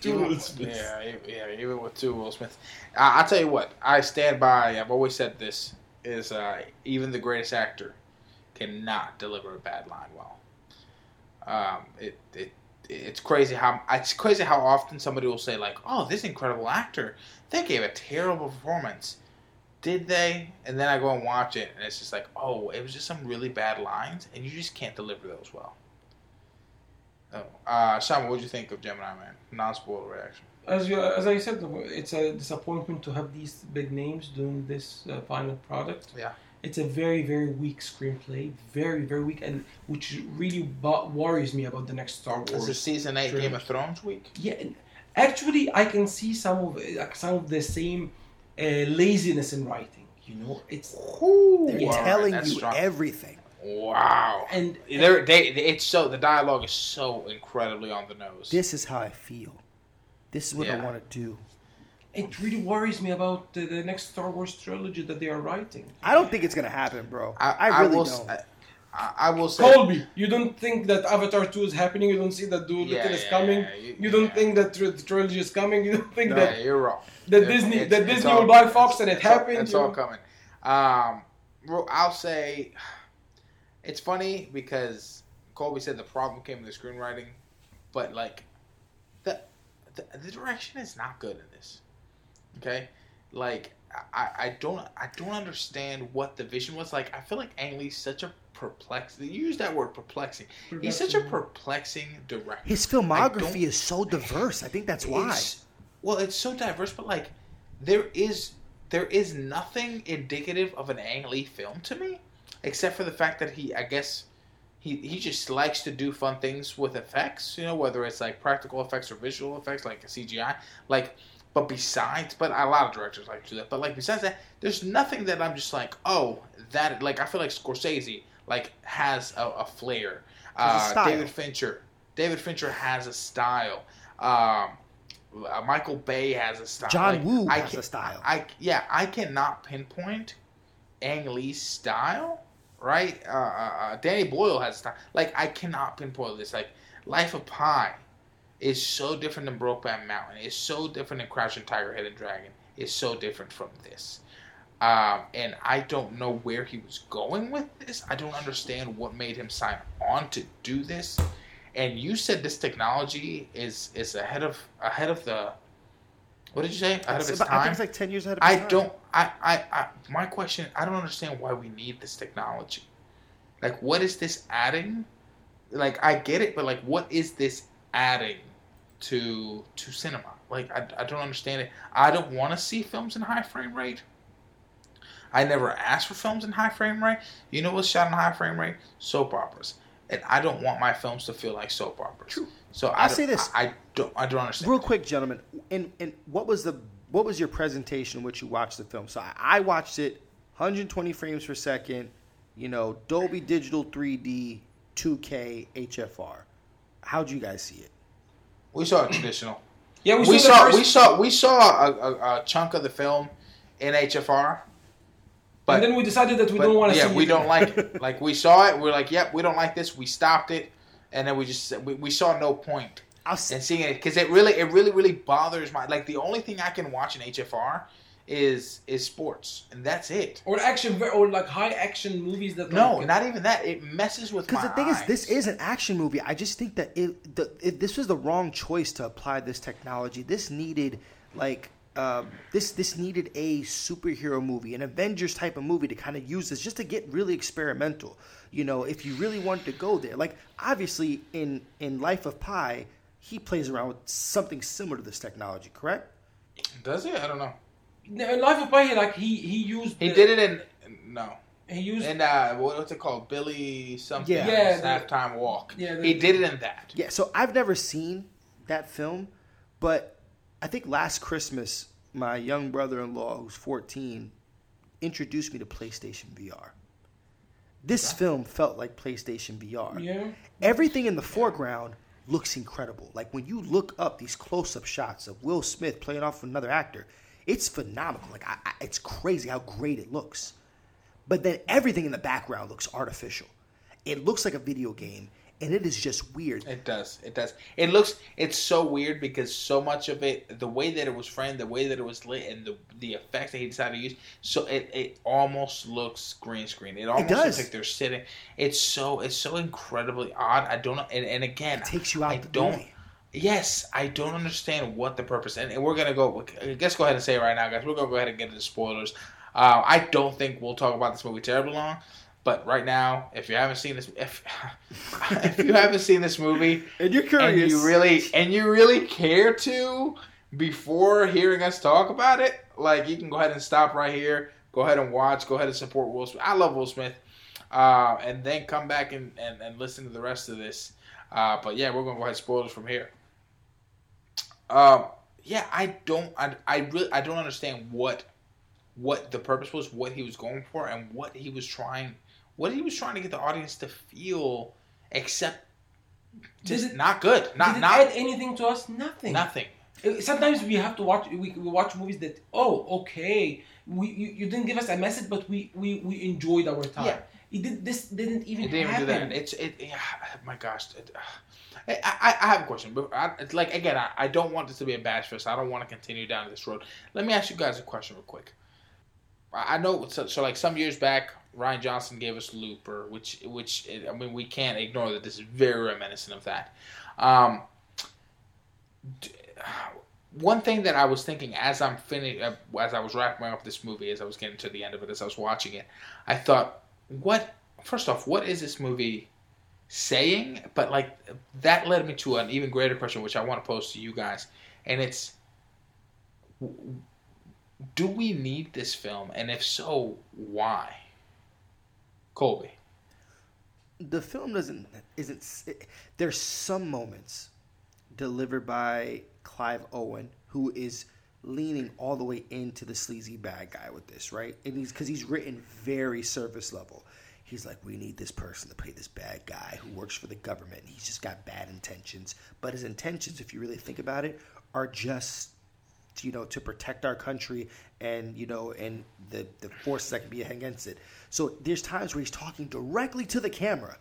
Two Will Smiths. Yeah, yeah, even with two Will Smiths. I, I'll tell you what, I stand by, I've always said this, is uh, even the greatest actor cannot deliver a bad line well. Um, it, it, it's crazy how it's crazy how often somebody will say like, "Oh, this incredible actor, they gave a terrible performance." Did they? And then I go and watch it, and it's just like, "Oh, it was just some really bad lines, and you just can't deliver those well." Oh, uh, Shama, what do you think of Gemini Man? Non-spoiler reaction. As you, as I said, it's a disappointment to have these big names doing this uh, final product. Yeah. It's a very very weak screenplay, very very weak, and which really bo- worries me about the next Star Wars. Is it season eight. Game of Thrones week? Yeah, actually, I can see some of like, some of the same uh, Uh, laziness in writing. You know, it's They're Wow, telling that's you strong. everything. Wow. and They're, they, it's so the dialogue is so incredibly on the nose. This is how I feel. This is what I want to do. it really worries me about the, the next Star Wars trilogy that they are writing. I don't think it's gonna happen, bro. I, I, really will, don't. s- I, I will say. Colby, you don't think that Avatar 2 is happening? You don't see that Dolittle Yeah, is yeah, coming? yeah, you- You, don't think that tr- the trilogy is coming? You don't think No, that you're wrong. that It- Disney it's- that it's Disney all- will buy Fox and it it's all- happened? It's all coming. Um, well, I'll say it's funny because Colby said the problem came with the screenwriting, but like the the, the direction is not good in this. Okay, like I, I don't I don't understand what the vision was like. I feel like Ang Lee's such a perplexing. You use that word perplexing. He's such a perplexing director. His filmography is so diverse. I think that's why. It's- well, it's so diverse, but like there is there is nothing indicative of an Ang Lee film to me, except for the fact that he, I guess, he he just likes to do fun things with effects. You know, whether it's like practical effects or visual effects, like CGI. Like, but besides, but a lot of directors like to do that. But like besides that, there's nothing that I'm just like, oh, that like I feel like Scorsese like has a, a flair. A Uh, style. David Fincher. David Fincher has a style. Um, uh, Michael Bay has a style. John Woo I has can- a style. I yeah, I cannot pinpoint Ang Lee's style. Right? Uh, uh, uh, Danny Boyle has a style. Like I cannot pinpoint this. Like Life of Pi is so different than Brokeback Mountain. It's so different than Crouching Tiger, Hidden Dragon. It's so different from this. Um, and I don't know where he was going with this. I don't understand what made him sign on to do this. And you said this technology is is ahead of ahead of the. What did you say? Ahead of It's its about- I think time. it's like ten years ahead of I time. don't. I, I, I. My question. I don't understand why we need this technology. Like, what is this adding? Like, I get it, but like, what is this adding to to cinema? Like, I, I don't understand it. I don't want to see films in high frame rate. I never asked for films in high frame rate. You know what's shot in high frame rate? Soap operas, and I don't want my films to feel like soap operas. True. So I I'll say this. I, I don't. I don't understand. Real quick, gentlemen, and and what was the what was your presentation in which you watched the film? So I, I watched it 120 frames per second, you know, Dolby Digital 3D, 2K, HFR. How'd you guys see it? We saw a traditional. Yeah, we, we saw, saw the first, we saw we saw a, a, a chunk of the film in HFR, but and then we decided that we but, don't want to yeah see we it. don't like *laughs* it. Like we saw it, we're like, yep, we don't like this. We stopped it, and then we just we, we saw no point I'll s- in seeing it because it really it really really bothers my like the only thing I can watch in HFR is is sports, and that's it. or action or like high action movies that No, like, not even that. It messes with my Because the thing is, this is an action movie. I just think that it, the, it this was the wrong choice to apply this technology. This needed like um, this this needed a superhero movie, an Avengers type of movie to kind of use this just to get really experimental. You know, if you really wanted to go there, like obviously in in Life of Pi, he plays around with something similar to this technology, correct? does it. I don't know. in Life of Pi, like he he used He the- did it in no. he used And uh, what- what's it called? Billy something. Yeah. Yeah, His the- halftime walk. Yeah, the- he did it in that. Yeah, so I've never seen that film, but I think last Christmas, my young brother in law, who's 14, introduced me to PlayStation VR. This film felt like PlayStation VR. yeah Everything in the foreground looks incredible. Like when you look up these close up shots of Will Smith playing off another actor, it's phenomenal. Like I, I, it's crazy how great it looks. But then everything in the background looks artificial. It looks like a video game, and it is just weird. It does. It does. It looks. It's so weird because so much of it, the way that it was framed, the way that it was lit, and the the effects that he decided to use, so it, it almost looks green screen. It almost does. looks like they're sitting. It's so it's so incredibly odd. I don't know. And, and again, It takes you out I don't. movie. Yes, I don't understand what the purpose. And, and we're gonna go. Let's go ahead and say it right now, guys. We're gonna go ahead and get into spoilers. Uh, I don't think we'll talk about this movie terribly long. But right now, if you haven't seen this, if *laughs* if you haven't seen this movie, *laughs* And you're curious, and you really and you really care to before hearing us talk about it, like you can go ahead and stop right here. Go ahead and watch. Go ahead and support Will Smith. I love Will Smith. Uh, and then come back and, and, and listen to the rest of this. Uh, but yeah, we're gonna go ahead and spoilers from here. Um, yeah, I don't, I, I really, I don't understand what, what the purpose was, what he was going for, and what he was trying, what he was trying to get the audience to feel, except just Did it- not good, not did it not add anything to us? Nothing. nothing. Uh, Sometimes we have to watch. We, we watch movies that oh okay, we you, you didn't give us a message, but we we, we enjoyed our time. Yeah. It did, this didn't even It didn't even do that. It's it. Yeah, *sighs* my gosh. It, *sighs* I, I, I have a question, but I, like again, I, I don't want this to be a bash fest. I don't want to continue down this road. Let me ask you guys a question real quick. I I know so, so like some years back, Rian Johnson gave us Looper, which which I mean we can't ignore that this is very reminiscent of that. Um, one thing that I was thinking as I'm finished, as I was wrapping up this movie, as I was getting to the end of it, as I was watching it, I thought, what? First off, what is this movie saying? But like that led me to an even greater question, which I want to pose to you guys, and it's, do we need this film, and if so, why? Colby. the film doesn't isn't there's some moments delivered by Clive Owen who is leaning all the way into the sleazy bad guy with this right and he's because he's written very surface level he's like, we need this person to play this bad guy who works for the government. He's just got bad intentions, but his intentions, if you really think about it, are just you know to protect our country and you know and the the forces that can be against it. So there's times where he's talking directly to the camera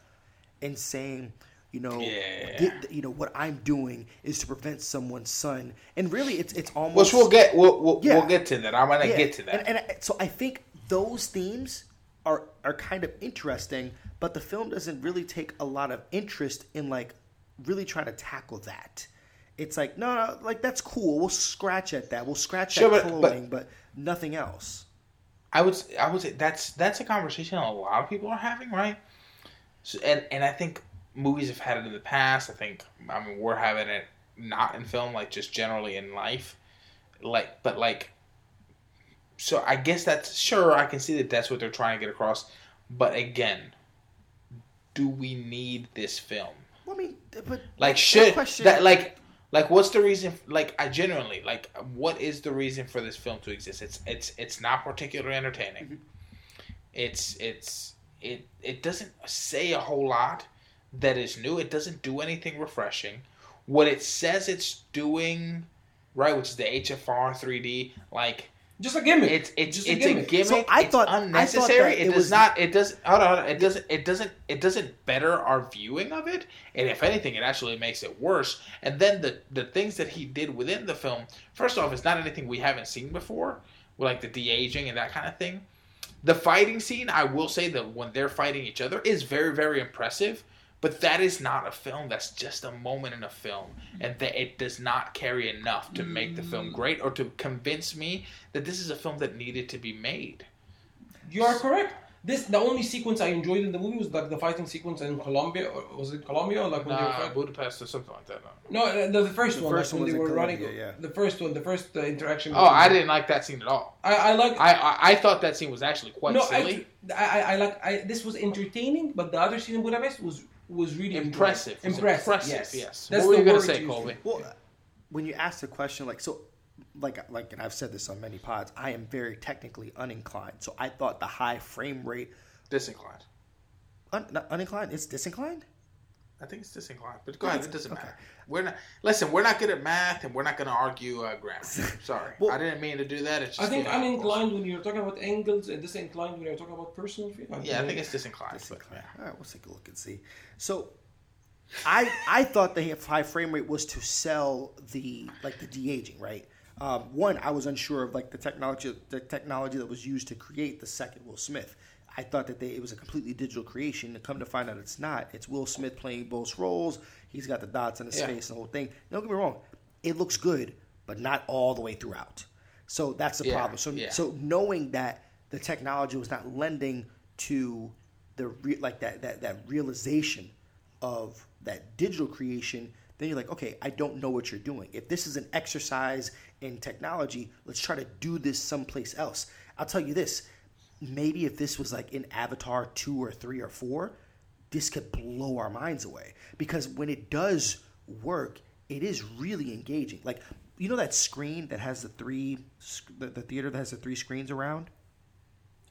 and saying. You know, Yeah. you know what I'm doing is to prevent someone's son, and really, it's it's almost. Which we'll get. We'll we'll, Yeah. we'll get to that. I'm gonna Yeah, get to that. And, and I, so I think those themes are are kind of interesting, but the film doesn't really take a lot of interest in like really trying to tackle that. It's like no, no, like that's cool. We'll scratch at that. We'll scratch Sure, at but- but- but, nothing else. I would I would say that's that's a conversation a lot of people are having, right? So, and and I think movies have had it in the past. I think I mean we're having it not in film, like just generally in life, like but like. So I guess that's sure I can see that that's what they're trying to get across, but again, do we need this film? Well, I mean, but Like should question- that like like what's the reason? Like I genuinely like what is the reason for this film to exist? It's it's it's not particularly entertaining. Mm-hmm. It's it's it it doesn't say a whole lot that is new. It doesn't do anything refreshing. What it says it's doing, right, which is the HFR 3D, like Just a gimmick. it's it's Just it's a gimmick. So I it's thought- I thought unnecessary. it, it does was- not. It does. Hold on. hold on. It doesn't. It doesn't. It doesn't better our viewing of it. And if anything, it actually makes it worse. And then the the things that he did within the film. First off, it's not anything we haven't seen before, like the de aging and that kind of thing. The fighting scene, I will say that when they're fighting each other, is very very impressive. But that is not a film. That's just a moment in a film, and that it does not carry enough to make the film great or to convince me that this is a film that needed to be made. You are correct. This the only sequence I enjoyed in the movie was like the fighting sequence in Colombia. Or was it Colombia? Or like when they were Nah. Budapest or something like that. no. No, uh, the, the first The one. first like, one when they in were running. Yeah. The first one, the first uh, interaction. Oh, I didn't like that scene at all. I, I like. I, I I thought that scene was actually quite no, silly. I, I, I like. I, this was entertaining, but the other scene in Budapest was was really Impressive. enjoyable. It was Impressive. impressive, Yes. yes. That's What were you gonna say. Colby? Well, when you ask the question, like so, like like, and I've said this on many pods, I am very technically uninclined. So I thought the high frame rate, Disinclined. un, not uninclined, it's disinclined. I think it's disinclined, but go ahead. It doesn't Okay. matter. We're not. Listen, we're not good at math, and we're not going to argue uh, grammar. *laughs* Sorry, Well- I didn't mean to do that. It's I think you know, uninclined when you're talking about angles, and disinclined when you're talking about personal feeling. Yeah, I think it's disinclined. but, Disinclined. All right, we'll take a look and see. So, I I thought the high frame rate was to sell the like the de aging, right? Um, one, I was unsure of like the technology the technology that was used to create the second Will Smith. I thought that they, it was a completely digital creation. To come to find out it's not. It's Will Smith playing both roles. He's got the dots on his Yeah. face and the whole thing. Don't get me wrong, it looks good, but not all the way throughout. So that's the Yeah, problem. So yeah. so knowing that the technology was not lending to the re- like that, that that realization of that digital creation, then you're like, okay, I don't know what you're doing. If this is an exercise in technology, let's try to do this someplace else. I'll tell you this: maybe if this was like in Avatar two or three or four, this could blow our minds away because when it does work, it is really engaging. Like you know that screen that has the three, the, the theater that has the three screens around.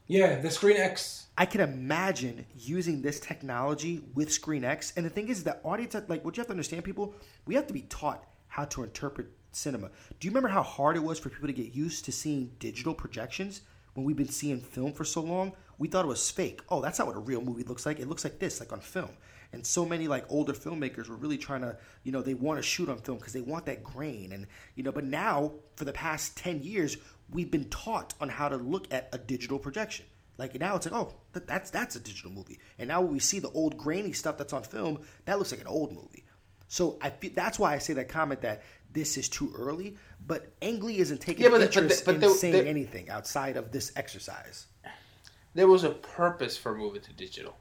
Yeah, the Screen X. I can imagine using this technology with Screen X. And the thing is that audience, like, what you have to understand, people, we have to be taught how to interpret cinema. Do you remember how hard it was for people to get used to seeing digital projections when we've been seeing film for so long? We thought it was fake. Oh, that's not what a real movie looks like. It looks like this, like on film. And so many like older filmmakers were really trying to, you know, they want to shoot on film because they want that grain. And you know, but now for the past ten years, we've been taught on how to look at a digital projection. Like now, it's like, oh, that, that's that's a digital movie. And now when we see the old grainy stuff that's on film, that looks like an old movie. So I that's why I say that comment that this is too early. But Ang Lee isn't taking Yeah, but the- but interest but in the- saying the- anything outside of this exercise. there was a purpose for moving to digital.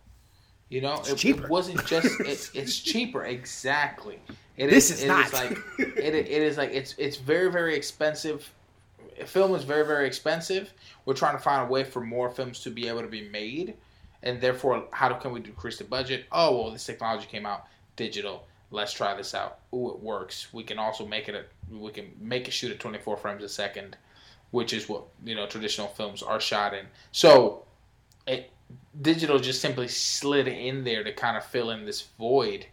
You know, It's it, cheaper. it wasn't just *laughs* it, it's cheaper. Exactly. It This is it not. like *laughs* it, it is like it's it's very very expensive. Film is very very expensive. We're trying to find a way for more films to be able to be made, and therefore, how can we decrease the budget? Oh well, this technology came out digital. Let's try this out. Ooh, it works. We can also make it a we can make it shoot at 24 frames a second, which is what you know traditional films are shot in. So it digital just simply slid in there to kind of fill in this void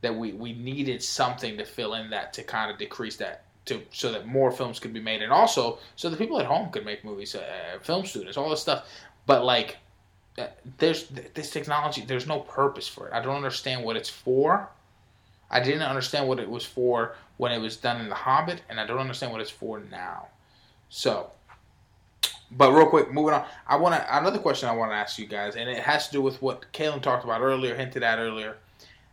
that we we needed something to fill in that to kind of decrease that to so that more films could be made and also so the people at home could make movies uh, film students all this stuff but like uh, there's this technology there's no purpose for it i don't understand what it's for i didn't understand what it was for when it was done in the hobbit and i don't understand what it's for now so but real quick, moving on. I want another question I want to ask you guys, and it has to do with what Kalen talked about earlier, hinted at earlier.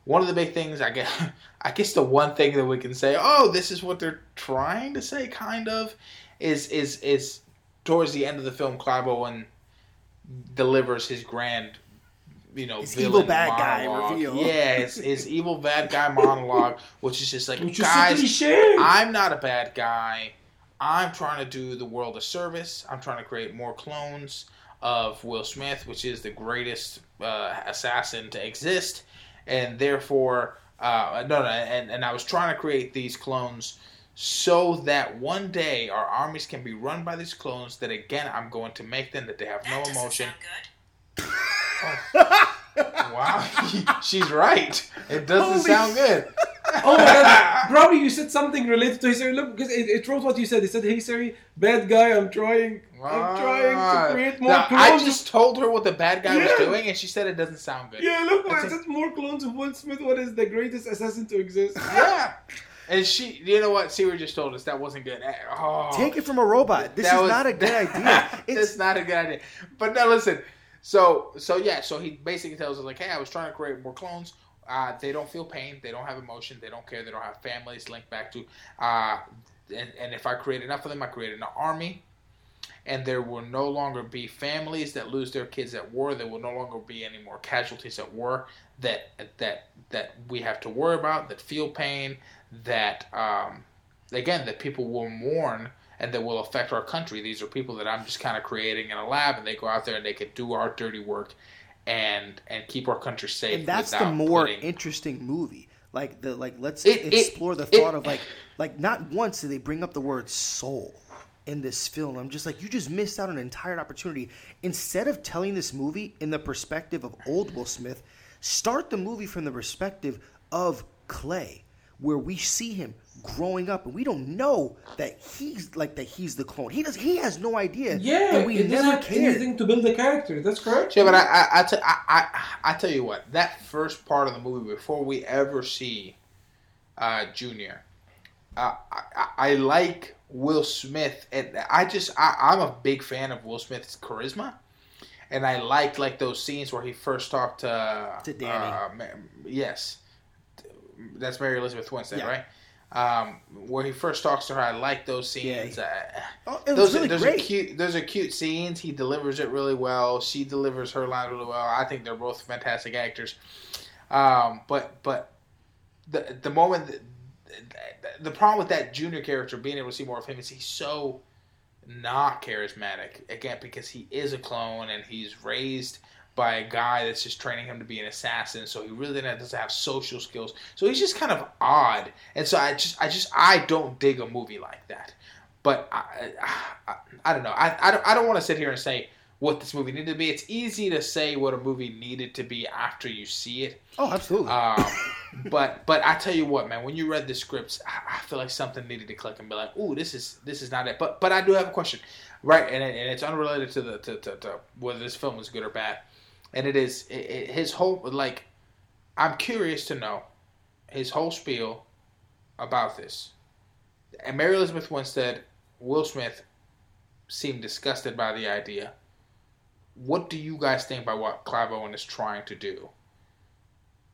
One of the big things, I guess, *laughs* I guess the one thing that we can say, oh, this is what they're trying to say, kind of, is is is towards the end of the film, Clive Owen delivers his grand, you know, His evil bad guy monologue. reveal. Yeah, his, his evil bad guy monologue, which is just like, Which is guys, so. I'm not a bad guy. I'm trying to do the world a service. I'm trying to create more clones of Will Smith, which is the greatest uh, assassin to exist, and therefore, uh, no, no, and, and I was trying to create these clones so that one day our armies can be run by these clones. That again, I'm going to make them that they have no That doesn't emotion. *laughs* sound good. Wow, *laughs* she's right. It doesn't Holy sound good. *laughs* Oh my god, probably you said something related to history. Look, because it, it wrote what you said. It said, "Hey Siri, bad guy. I'm trying. I'm trying to create more No, clones." I just told her what the bad guy was doing, and she said it doesn't sound good. yeah, look, what It's it a- said more clones of Will Smith. What is the greatest assassin to exist? *laughs* Yeah. And she, you know what? Siri just told us that wasn't good. Oh, Take it from a robot. This is was- not a good idea. it's It's not a good idea. But now listen. So, so yeah. So he basically tells us like, "Hey, I was trying to create more clones. Uh, they don't feel pain. They don't have emotion. They don't care. They don't have families linked back to. Uh, and, and if I create enough of them, I create an army." And there will no longer be families that lose their kids at war. There will no longer be any more casualties at war that that that we have to worry about. That feel pain. That um, again, that people will mourn and that will affect our country. These are people that I'm just kind of creating in a lab, and they go out there and they can do our dirty work and and keep our country safe. and that's the more putting- interesting movie. Like the like let's It- it- explore the it- thought of like like not once do they bring up the word soul in this film. I'm just like you just missed out on an entire opportunity. Instead of telling this movie in the perspective of old Will Smith, start the movie from the perspective of Clay, where we see him growing up and we don't know that he's like that he's the clone. He does he has no idea. Yeah, and we it doesn't never have anything to build the character. That's correct. Yeah, but I I, I, t- I, I I tell I I tell you what, that first part of the movie before we ever see uh, Junior, uh, I, I, I like Will Smith, and I just I, I'm a big fan of Will Smith's charisma, and I like like those scenes where he first talked to To Danny. Uh, yes, that's Mary Elizabeth Winstead, Yeah. right? Um, where he first talks to her, I like those scenes. Uh, Oh, those really those great. are cute. Those are cute scenes. He delivers it really well. She delivers her line really well. I think they're both fantastic actors. Um, but but the the moment that, the problem with that junior character being able to see more of him is he's so not charismatic again because he is a clone and he's raised by a guy that's just training him to be an assassin so he really doesn't have social skills. So he's just kind of odd. And so i just i just i don't dig a movie like that. But i i, I don't know. I i don't, I don't want to sit here and say what this movie needed to be. It's easy to say what a movie needed to be after you see it. Oh, absolutely. um, *laughs* but but I tell you what, man, when you read the scripts, I, I feel like something needed to click and be like, "Ooh, this is this is not it." But but I do have a question, right? And and it's unrelated to the to, to, to whether this film is good or bad, and it is it, it, his whole like. I'm curious to know his whole spiel about this. And Mary Elizabeth Winstead, Will Smith, seemed disgusted by the idea. What do you guys think about what Clive Owen is trying to do?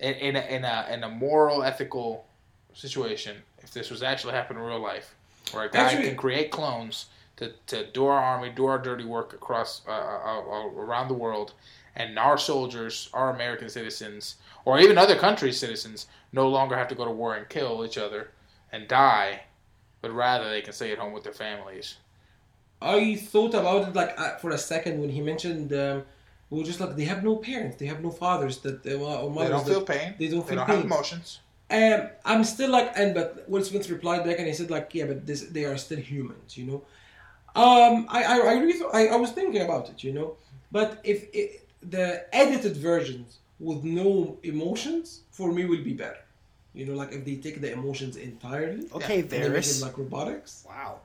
in in a, in a in a moral ethical situation, if this was actually happening in real life, where a guy Actually- can create clones to, to do our army, do our dirty work across uh, uh, uh, around the world, and our soldiers, our American citizens, or even other countries' citizens, no longer have to go to war and kill each other and die, but rather they can stay at home with their families. I thought about it like uh, for a second when he mentioned um, we were just like they have no parents, they have no fathers that uh, or They mothers. don't that- feel pain. They don't They feel don't pain. have emotions. Um, I'm still like, and but Will Smith replied back and he said like, yeah, but this they are still humans, you know. Um, I I I, really thought- I, I was thinking about it, you know, but if it, the edited versions with no emotions for me will be better. You know, like if they take the emotions entirely. Okay, and they make Varys. like robotics. Wow.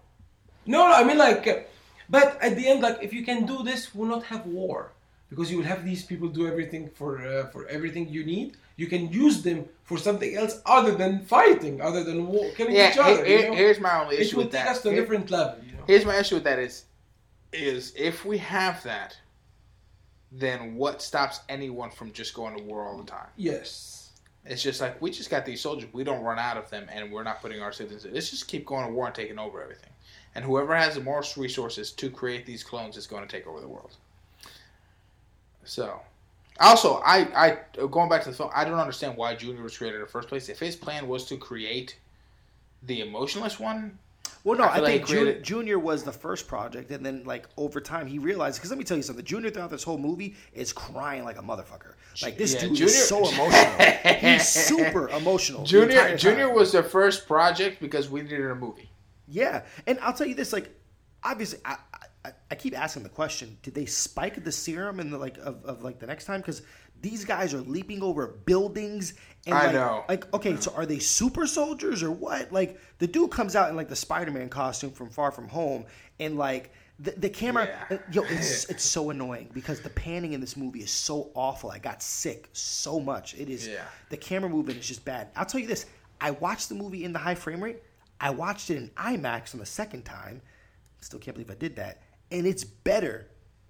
No, no, I mean like, but at the end, like if you can do this, we'll not have war because you will have these people do everything for uh, for everything you need. You can use them for something else other than fighting, other than war, killing Yeah, each other. here- you know? here's my only issue it will with take that. us to a different level. You know? Here's my issue with that is, is if we have that, then what stops anyone from just going to war all the time? Yes. It's just like we just got these soldiers. We don't run out of them, and we're not putting our citizens. in. Let's just keep going to war and taking over everything. And whoever has the most resources to create these clones is going to take over the world. So, also, I, I going back to the film, I don't understand why Junior was created in the first place. If his plan was to create the emotionless one, Well, no, I I, think Jun- Junior was the first project, and then like over time he realized. Because let me tell you something, Junior throughout this whole movie is crying like a motherfucker. Like this Yeah, dude Junior- is so *laughs* emotional. He's *laughs* super emotional. Junior. Junior was the first project because we needed a movie. Yeah, and I'll tell you this: like, obviously, I, I, I keep asking the question: Did they spike the serum in the like of, of like the next time? Because these guys are leaping over buildings. And I like, know. Like, okay, so are they super soldiers or what? Like, the dude comes out in like the Spider-Man costume from Far From Home, and like. The, the camera, Yeah. yo, it's *laughs* it's so annoying because the panning in this movie is so awful. I got sick so much. It is Yeah. the camera movement is just bad. I'll tell you this: I watched the movie in the high frame rate. I watched it in IMAX on the second time. Still can't believe I did that. And it's better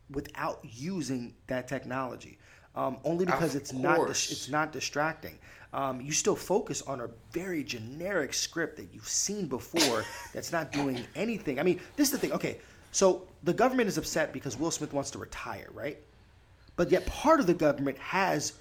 without using that technology. Um, only because Of it's not course. dis- it's not distracting. Um, you still focus on a very generic script that you've seen before *laughs* that's not doing anything. I mean, this is the thing. Okay, so the government is upset because Will Smith wants to retire, right? But yet part of the government has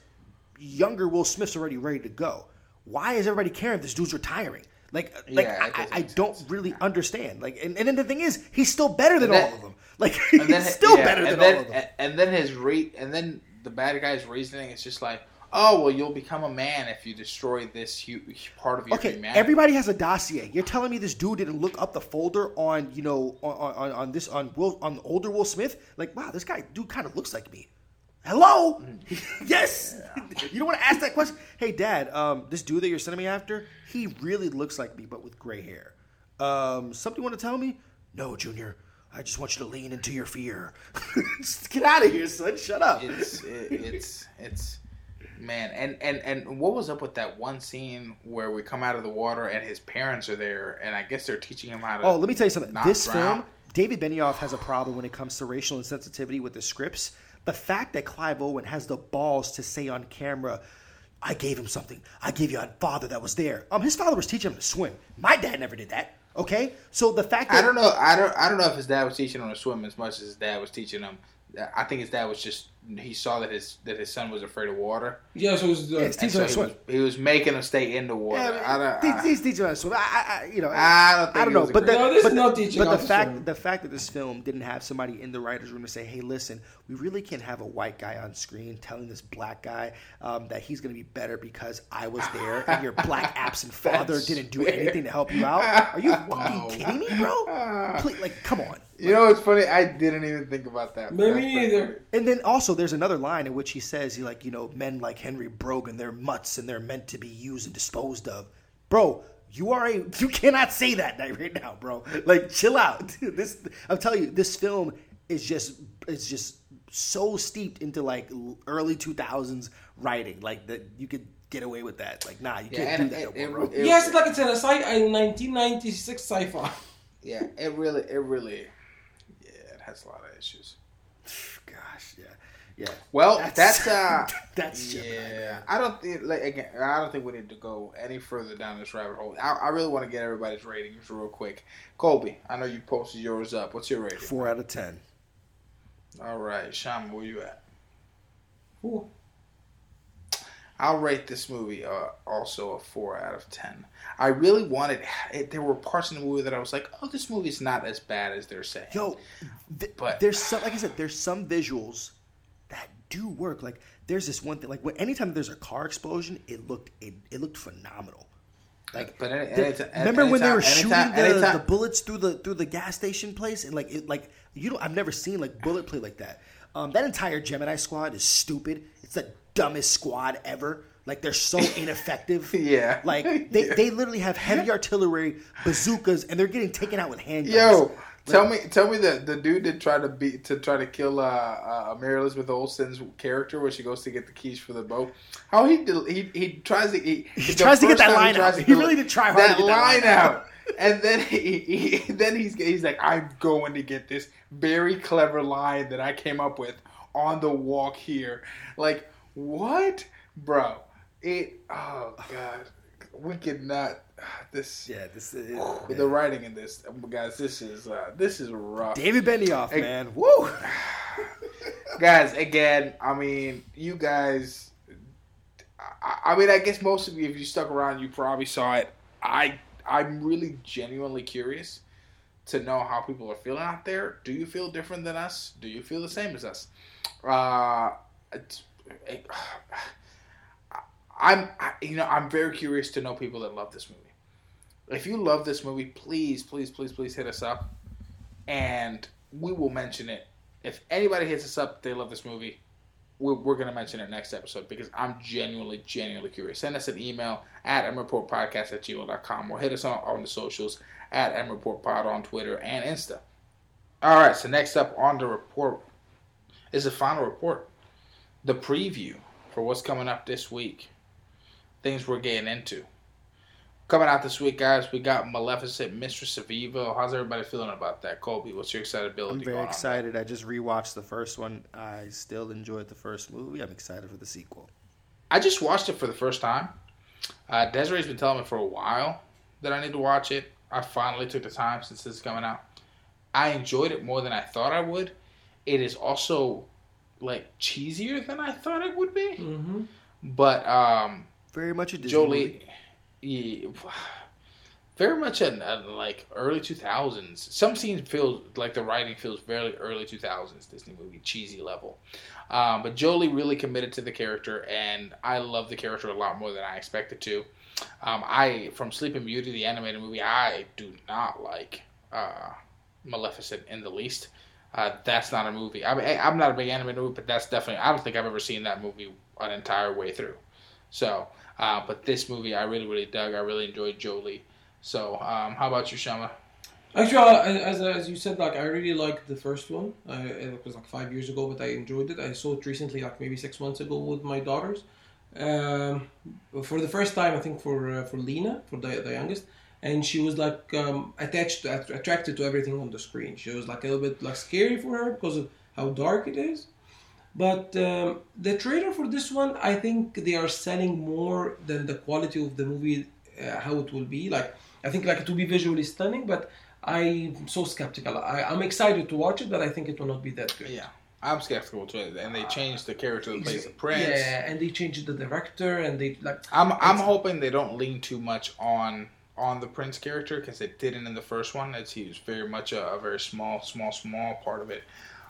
younger Will Smiths already ready to go. Why is everybody caring if this dude's retiring? Like, like Yeah, that I, I don't sense. really understand. Like, and, and then the thing is, he's still better than then- all of them. *laughs* Like, he's then still yeah, better than then, all of them. And then his rate, and then the bad guy's reasoning is just like, oh well, you'll become a man if you destroy this huge part of your Okay, humanity. everybody has a dossier. You're telling me this dude didn't look up the folder on, you know, on on, on this on Will on older Will Smith? Like, wow, this guy dude kind of looks like me. Hello? *laughs* yes. You don't want to ask that question? Hey, Dad, um, this dude that you're sending me after, he really looks like me, but with gray hair. Um, something you want to tell me? No, Junior. I just want you to lean into your fear. *laughs* Just get out of here, son. Shut up. it's it, it's it's man and and and what was up with that one scene where we come out of the water and his parents are there and I guess they're teaching him how to. Oh, let me tell you something. This drown. film, David Benioff has a problem when it comes to racial insensitivity with the scripts. The fact that Clive Owen has the balls to say on camera, "I gave him something. I gave you a father that was there." Um, his father was teaching him to swim. My dad never did that. Okay, so the fact that I don't know. I don't. I don't know if his dad was teaching him to swim as much as his dad was teaching him. I think his dad was just he saw that his that his son was afraid of water, Yeah, so it's, uh, Yeah, it's and teaching him so to he swim. was, he was making him stay in the water. Yeah, I don't. he- I, he's teaching him to swim. I, I, I- you know, I don't think I don't know, but the, No, but is the- teaching But the fact, swim. the fact that this film didn't have somebody in the writers' room to say, "Hey, listen, we really can't have a white guy on screen telling this black guy um, that he's going to be better because I was there and your black *laughs* absent father didn't do fair. anything to help you out." Are you *laughs* fucking Wow. kidding me, bro? Please, like, come on. You know, it's funny. I didn't even think about that. Me that's pretty neither. funny. And then also, there's another line in which he says, "He like, you know, men like Henry Brogan, they're mutts and they're meant to be used and disposed of." Bro, you are a *laughs* you cannot say that *laughs* right now, bro. Like, chill out. *laughs* This I'm telling you, this film is just is just so steeped into like early 2000s writing, like that you could get away with that. Like, nah, you Yeah, can't and do that, it- no more, it- bro. it- yes, like it's in a sci- a 1996 sci-fi. Yeah, it really, it really, yeah, it has a lot of issues. *sighs* Gosh, yeah, yeah. Well, that's, uh, *laughs* that's yeah. man. I don't think, like, again, I don't think we need to go any further down this rabbit hole. I, I really want to get everybody's ratings real quick. Colby, I know you posted yours up. What's your rating? Four out of ten. All right, Shama, where you at? Ooh. I'll rate this movie uh, also a four out of ten. I really wanted. It, there were parts in the movie that I was like, "Oh, this movie's not as bad as they're saying." Yo, th- But- there's some, like I said, there's some visuals that do work. Like there's this one thing, like when anytime there's a car explosion, it looked it, it looked phenomenal. Like, But any- the- remember when they were shooting the, the bullets through the through the gas station place, and like it like you know I've never seen like bullet play like that. Um, that entire Gemini squad is stupid. It's the dumbest squad ever. Like they're so *laughs* ineffective. Yeah. Like *laughs* they, they literally have heavy artillery, bazookas, and they're getting taken out with handguns. Yo, tell me, tell me the the dude that tried to beat to try to kill uh, uh, Mary Elizabeth Olsen's character when she goes to get the keys for the boat. How he del- he he tries to he, He tries to get that line tries out. He really did try hard that to get that line line out. out. And then he, he *laughs* then he's he's like, I'm going to get this very clever line that I came up with on the walk here. Like what, bro? It oh god, we could not. This Yeah, this is the writing in this, guys. This is uh, this is rough, David Benioff, man. *sighs* Woo! guys. Again, I mean, you guys. I, I mean, I guess most of you, if you stuck around, you probably saw it. I I'm really genuinely curious to know how people are feeling out there. Do you feel different than us? Do you feel the same as us? Uh, *sighs* I'm, I, you know, I'm very curious to know people that love this movie. If you love this movie, please, please, please, please hit us up, and we will mention it. If anybody hits us up, they love this movie. We're, we're going to mention it next episode because I'm genuinely, genuinely curious. Send us an email at mreportpodcast at gmail.com or hit us on, on the socials at mreportpod on Twitter and Insta. All right, so next up on the report is the final report, the preview for what's coming up this week, things we're getting into. Coming out this week, guys, we got Maleficent, Mistress of Evil. How's everybody feeling about that? Colby, what's your excitability I'm very excited. I just rewatched the first one. I still enjoyed the first movie. I'm excited for the sequel. I just watched it for the first time. Uh, Desiree's been telling me for a while that I need to watch it. I finally took the time since it's coming out. I enjoyed it more than I thought I would. It is also like cheesier than I thought it would be. Mm-hmm. But um, Very much a Disney Jolie, movie. yeah, very much in uh, like early two thousands. Some scenes feel like the writing feels very early two thousands Disney movie cheesy level. Um, but Jolie really committed to the character, and I love the character a lot more than I expected to. Um, I from Sleeping Beauty, the animated movie, I do not like uh, Maleficent in the least. Uh, that's not a movie. I mean, I'm not a big anime movie, but that's definitely. I don't think I've ever seen that movie an entire way through. So, uh, but this movie I really, really dug. I really enjoyed Jolie. So, um, how about you, Shama? Actually, uh, as, as you said, like I really liked the first one. It was like five years ago, but I enjoyed it. I saw it recently, like maybe six months ago, with my daughters. Um, for the first time, I think for uh, for Lena, for the the youngest, and she was like um, attached, to, att- attracted to everything on the screen. She was like a little bit like scary for her because of how dark it is. But um, the trailer for this one, I think they are selling more than the quality of the movie, uh, how it will be. Like I think like it will be visually stunning, but I'm so skeptical. I, I'm excited to watch it, but I think it will not be that good. Yeah, I'm skeptical too. And they changed the character that plays the prince. Yeah, and they changed the director, and they like. I'm I'm hoping they don't lean too much on on the prince character because it didn't in the first one. As he was very much a, a very small, small, small part of it.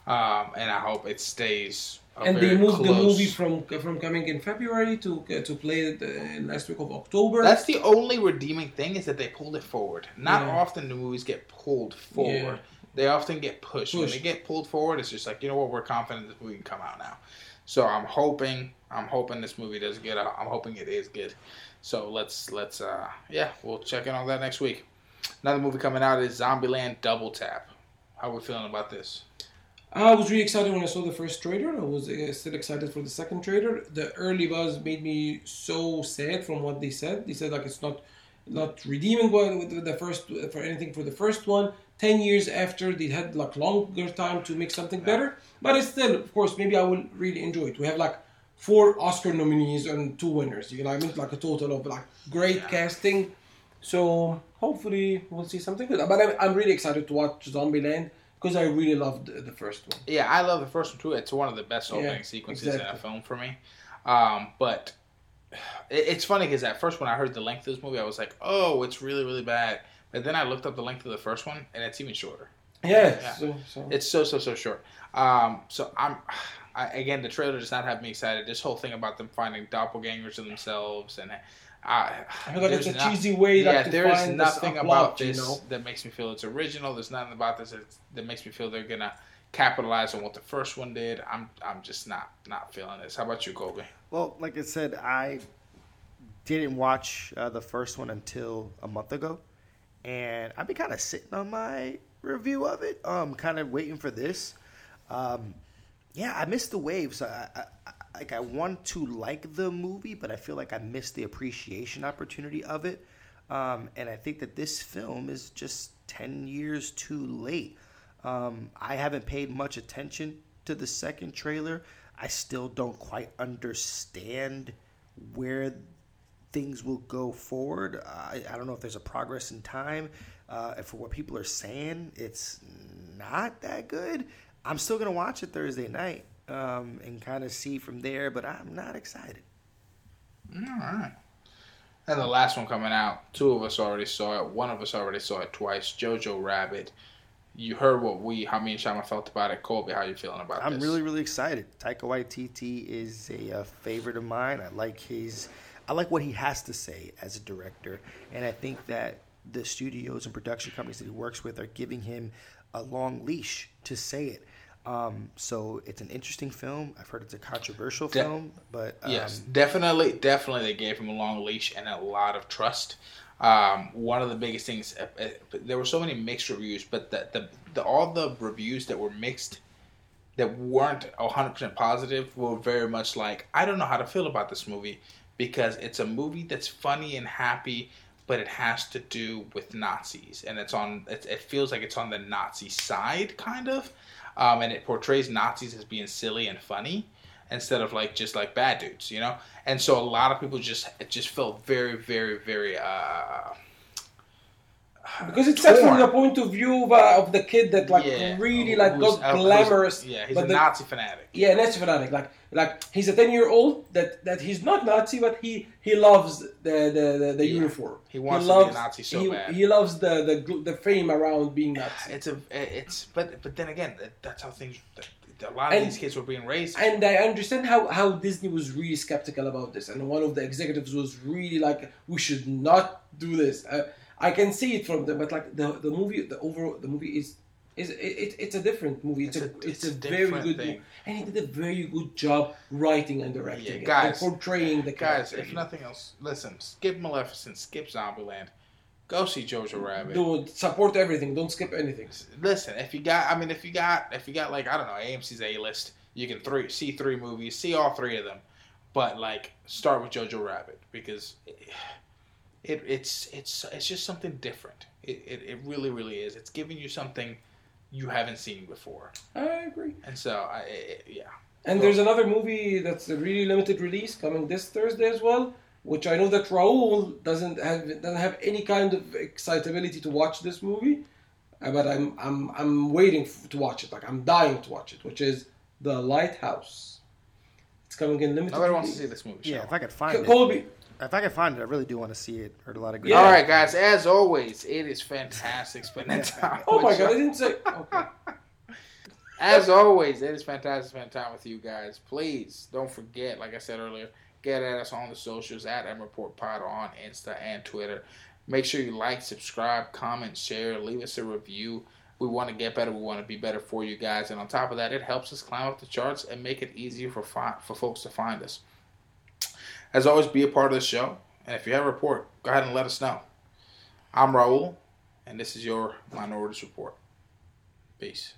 Um, and I hope it stays. a And they moved the movie from from coming in February to uh, to play it uh, last week of October. That's the only redeeming thing is that they pulled it forward. Not Yeah. often do movies get pulled forward. They often get pushed. When they get pulled forward, it's just like you know what, we're confident this movie can come out now. So I'm hoping, I'm hoping this movie does good. I'm hoping it is good. So let's let's uh yeah, we'll check in on that next week. Another movie coming out is Zombieland Double Tap. How are we feeling about this? I was really excited when I saw the first trailer. I was uh, still excited for the second trailer. The early buzz made me so sad from what they said. They said like it's not not redeeming with the first for anything for the first one. Ten years after they had like longer time to make something better, but it's still, of course, maybe I will really enjoy it. We have like four Oscar nominees and two winners. You know, I mean, like a total of like great casting. So hopefully we'll see something good. But I'm, I'm really excited to watch Zombieland because I really loved the first one. Yeah, I love the first one too. It's one of the best Yeah, opening sequences in a exactly. film for me. Um, but it's funny because at first when I heard the length of this movie, I was like, "Oh, it's really really bad." But then I looked up the length of the first one, and it's even shorter. Yeah. Yeah. So, so. It's so so so short. Um, so I'm I, again the trailer does not have me excited. This whole thing about them finding doppelgangers of themselves and I. I feel like it's a there's not- cheesy way yeah, like, to there is find this nothing a about plot, you this know? that makes me feel it's original. There's nothing about this that's, that makes me feel they're gonna capitalize on what the first one did. I'm I'm just not not feeling this. How about you, Colby? Well, like I said, I didn't watch uh, the first one until a month ago, and I've been kind of sitting on my review of it, um, kind of waiting for this. Um, yeah, I missed the waves. I, I, I, like I want to like the movie, but I feel like I missed the appreciation opportunity of it. Um, and I think that this film is just ten years too late. Um, I haven't paid much attention to the second trailer. I still don't quite understand where things will go forward. I, I don't know if there's a progress in time. Uh, and for what people are saying, it's not that good. I'm still gonna watch it Thursday night um, and kind of see from there, but I'm not excited. All right. And the last one coming out, two of us already saw it. One of us already saw it twice. Jojo Rabbit. You heard what we, how me and Shama felt about it. Colby, how you feeling about it? I'm this? really, really excited. Taika Waititi is a, uh favorite of mine. I like his, I like what he has to say as a director, and I think that the studios and production companies that he works with are giving him a long leash to say it. Um, so it's an interesting film. I've heard it's a controversial De- film, but um, Yes, definitely, definitely. They gave him a long leash and a lot of trust. Um, one of the biggest things, uh, uh, there were so many mixed reviews, but the, the, the all the reviews that were mixed, that weren't hundred percent positive, were very much like I don't know how to feel about this movie because it's a movie that's funny and happy, but it has to do with Nazis, and it's on. It, it feels like it's on the Nazi side, kind of, um, and it portrays Nazis as being silly and funny instead of like just like bad dudes, you know. And so a lot of people just just felt very, very, very. uh Because it's set from the point of view of, uh, of the kid that like Yeah, really like got glamorous. Yeah, he's a the- Nazi fanatic. Yeah, Nazi fanatic. Like like he's a ten year old that that he's not Nazi, but he he loves the the the, the Yeah. uniform. He wants to be a Nazi so he, bad. He loves the the the fame around being Nazi. It's a it's but but then again that's how things. A lot of And- these kids were being raised. And I understand how, how Disney was really skeptical about this, and one of the executives was really like, "We should not do this." Uh, I can see it from them, but like the the movie, the overall the movie is is it, it, it's a different movie. It's, It's a, it's, it's a, very good thing. movie, and he did a very good job writing and directing Yeah, guys- and portraying the Guys, character. if nothing else, listen. Skip Maleficent. Skip Zombieland. Go see Jojo Rabbit. Don't support everything. Don't skip anything. listen, if you got, I mean, if you got, if you got like, I don't know, AMC's A list, you can three see three movies, see all three of them, but like start with Jojo Rabbit because it, it it's it's it's just something different. It, it it really really is. It's giving you something you haven't seen before, I agree. and so I it, it- yeah. And there's another movie that's a really limited release coming this Thursday as well, which I know that Raul doesn't have doesn't have any kind of excitability to watch this movie, uh, but I'm I'm I'm waiting f- to watch it. Like I'm dying to watch it, which is The Lighthouse. It's coming in limited. Nobody wants to see this movie. yeah, if I could find it, Colby, if I can find it, I really do want to see it. Heard a lot of good. Yeah. All right, guys. As always, it is fantastic spending *laughs* time. oh my with god, I y'all. didn't say. Okay. *laughs* As always, it is fantastic spending time with you guys. Please don't forget, like I said earlier, get at us on the socials at M Report Pod on Insta and Twitter. Make sure you like, subscribe, comment, share, leave us a review. We want to get better. We want to be better for you guys. And on top of that, it helps us climb up the charts and make it easier for fi- for folks to find us. As always, be a part of the show. And if you have a report, go ahead and let us know. I'm Raul, and this is your Minorities Report. Peace.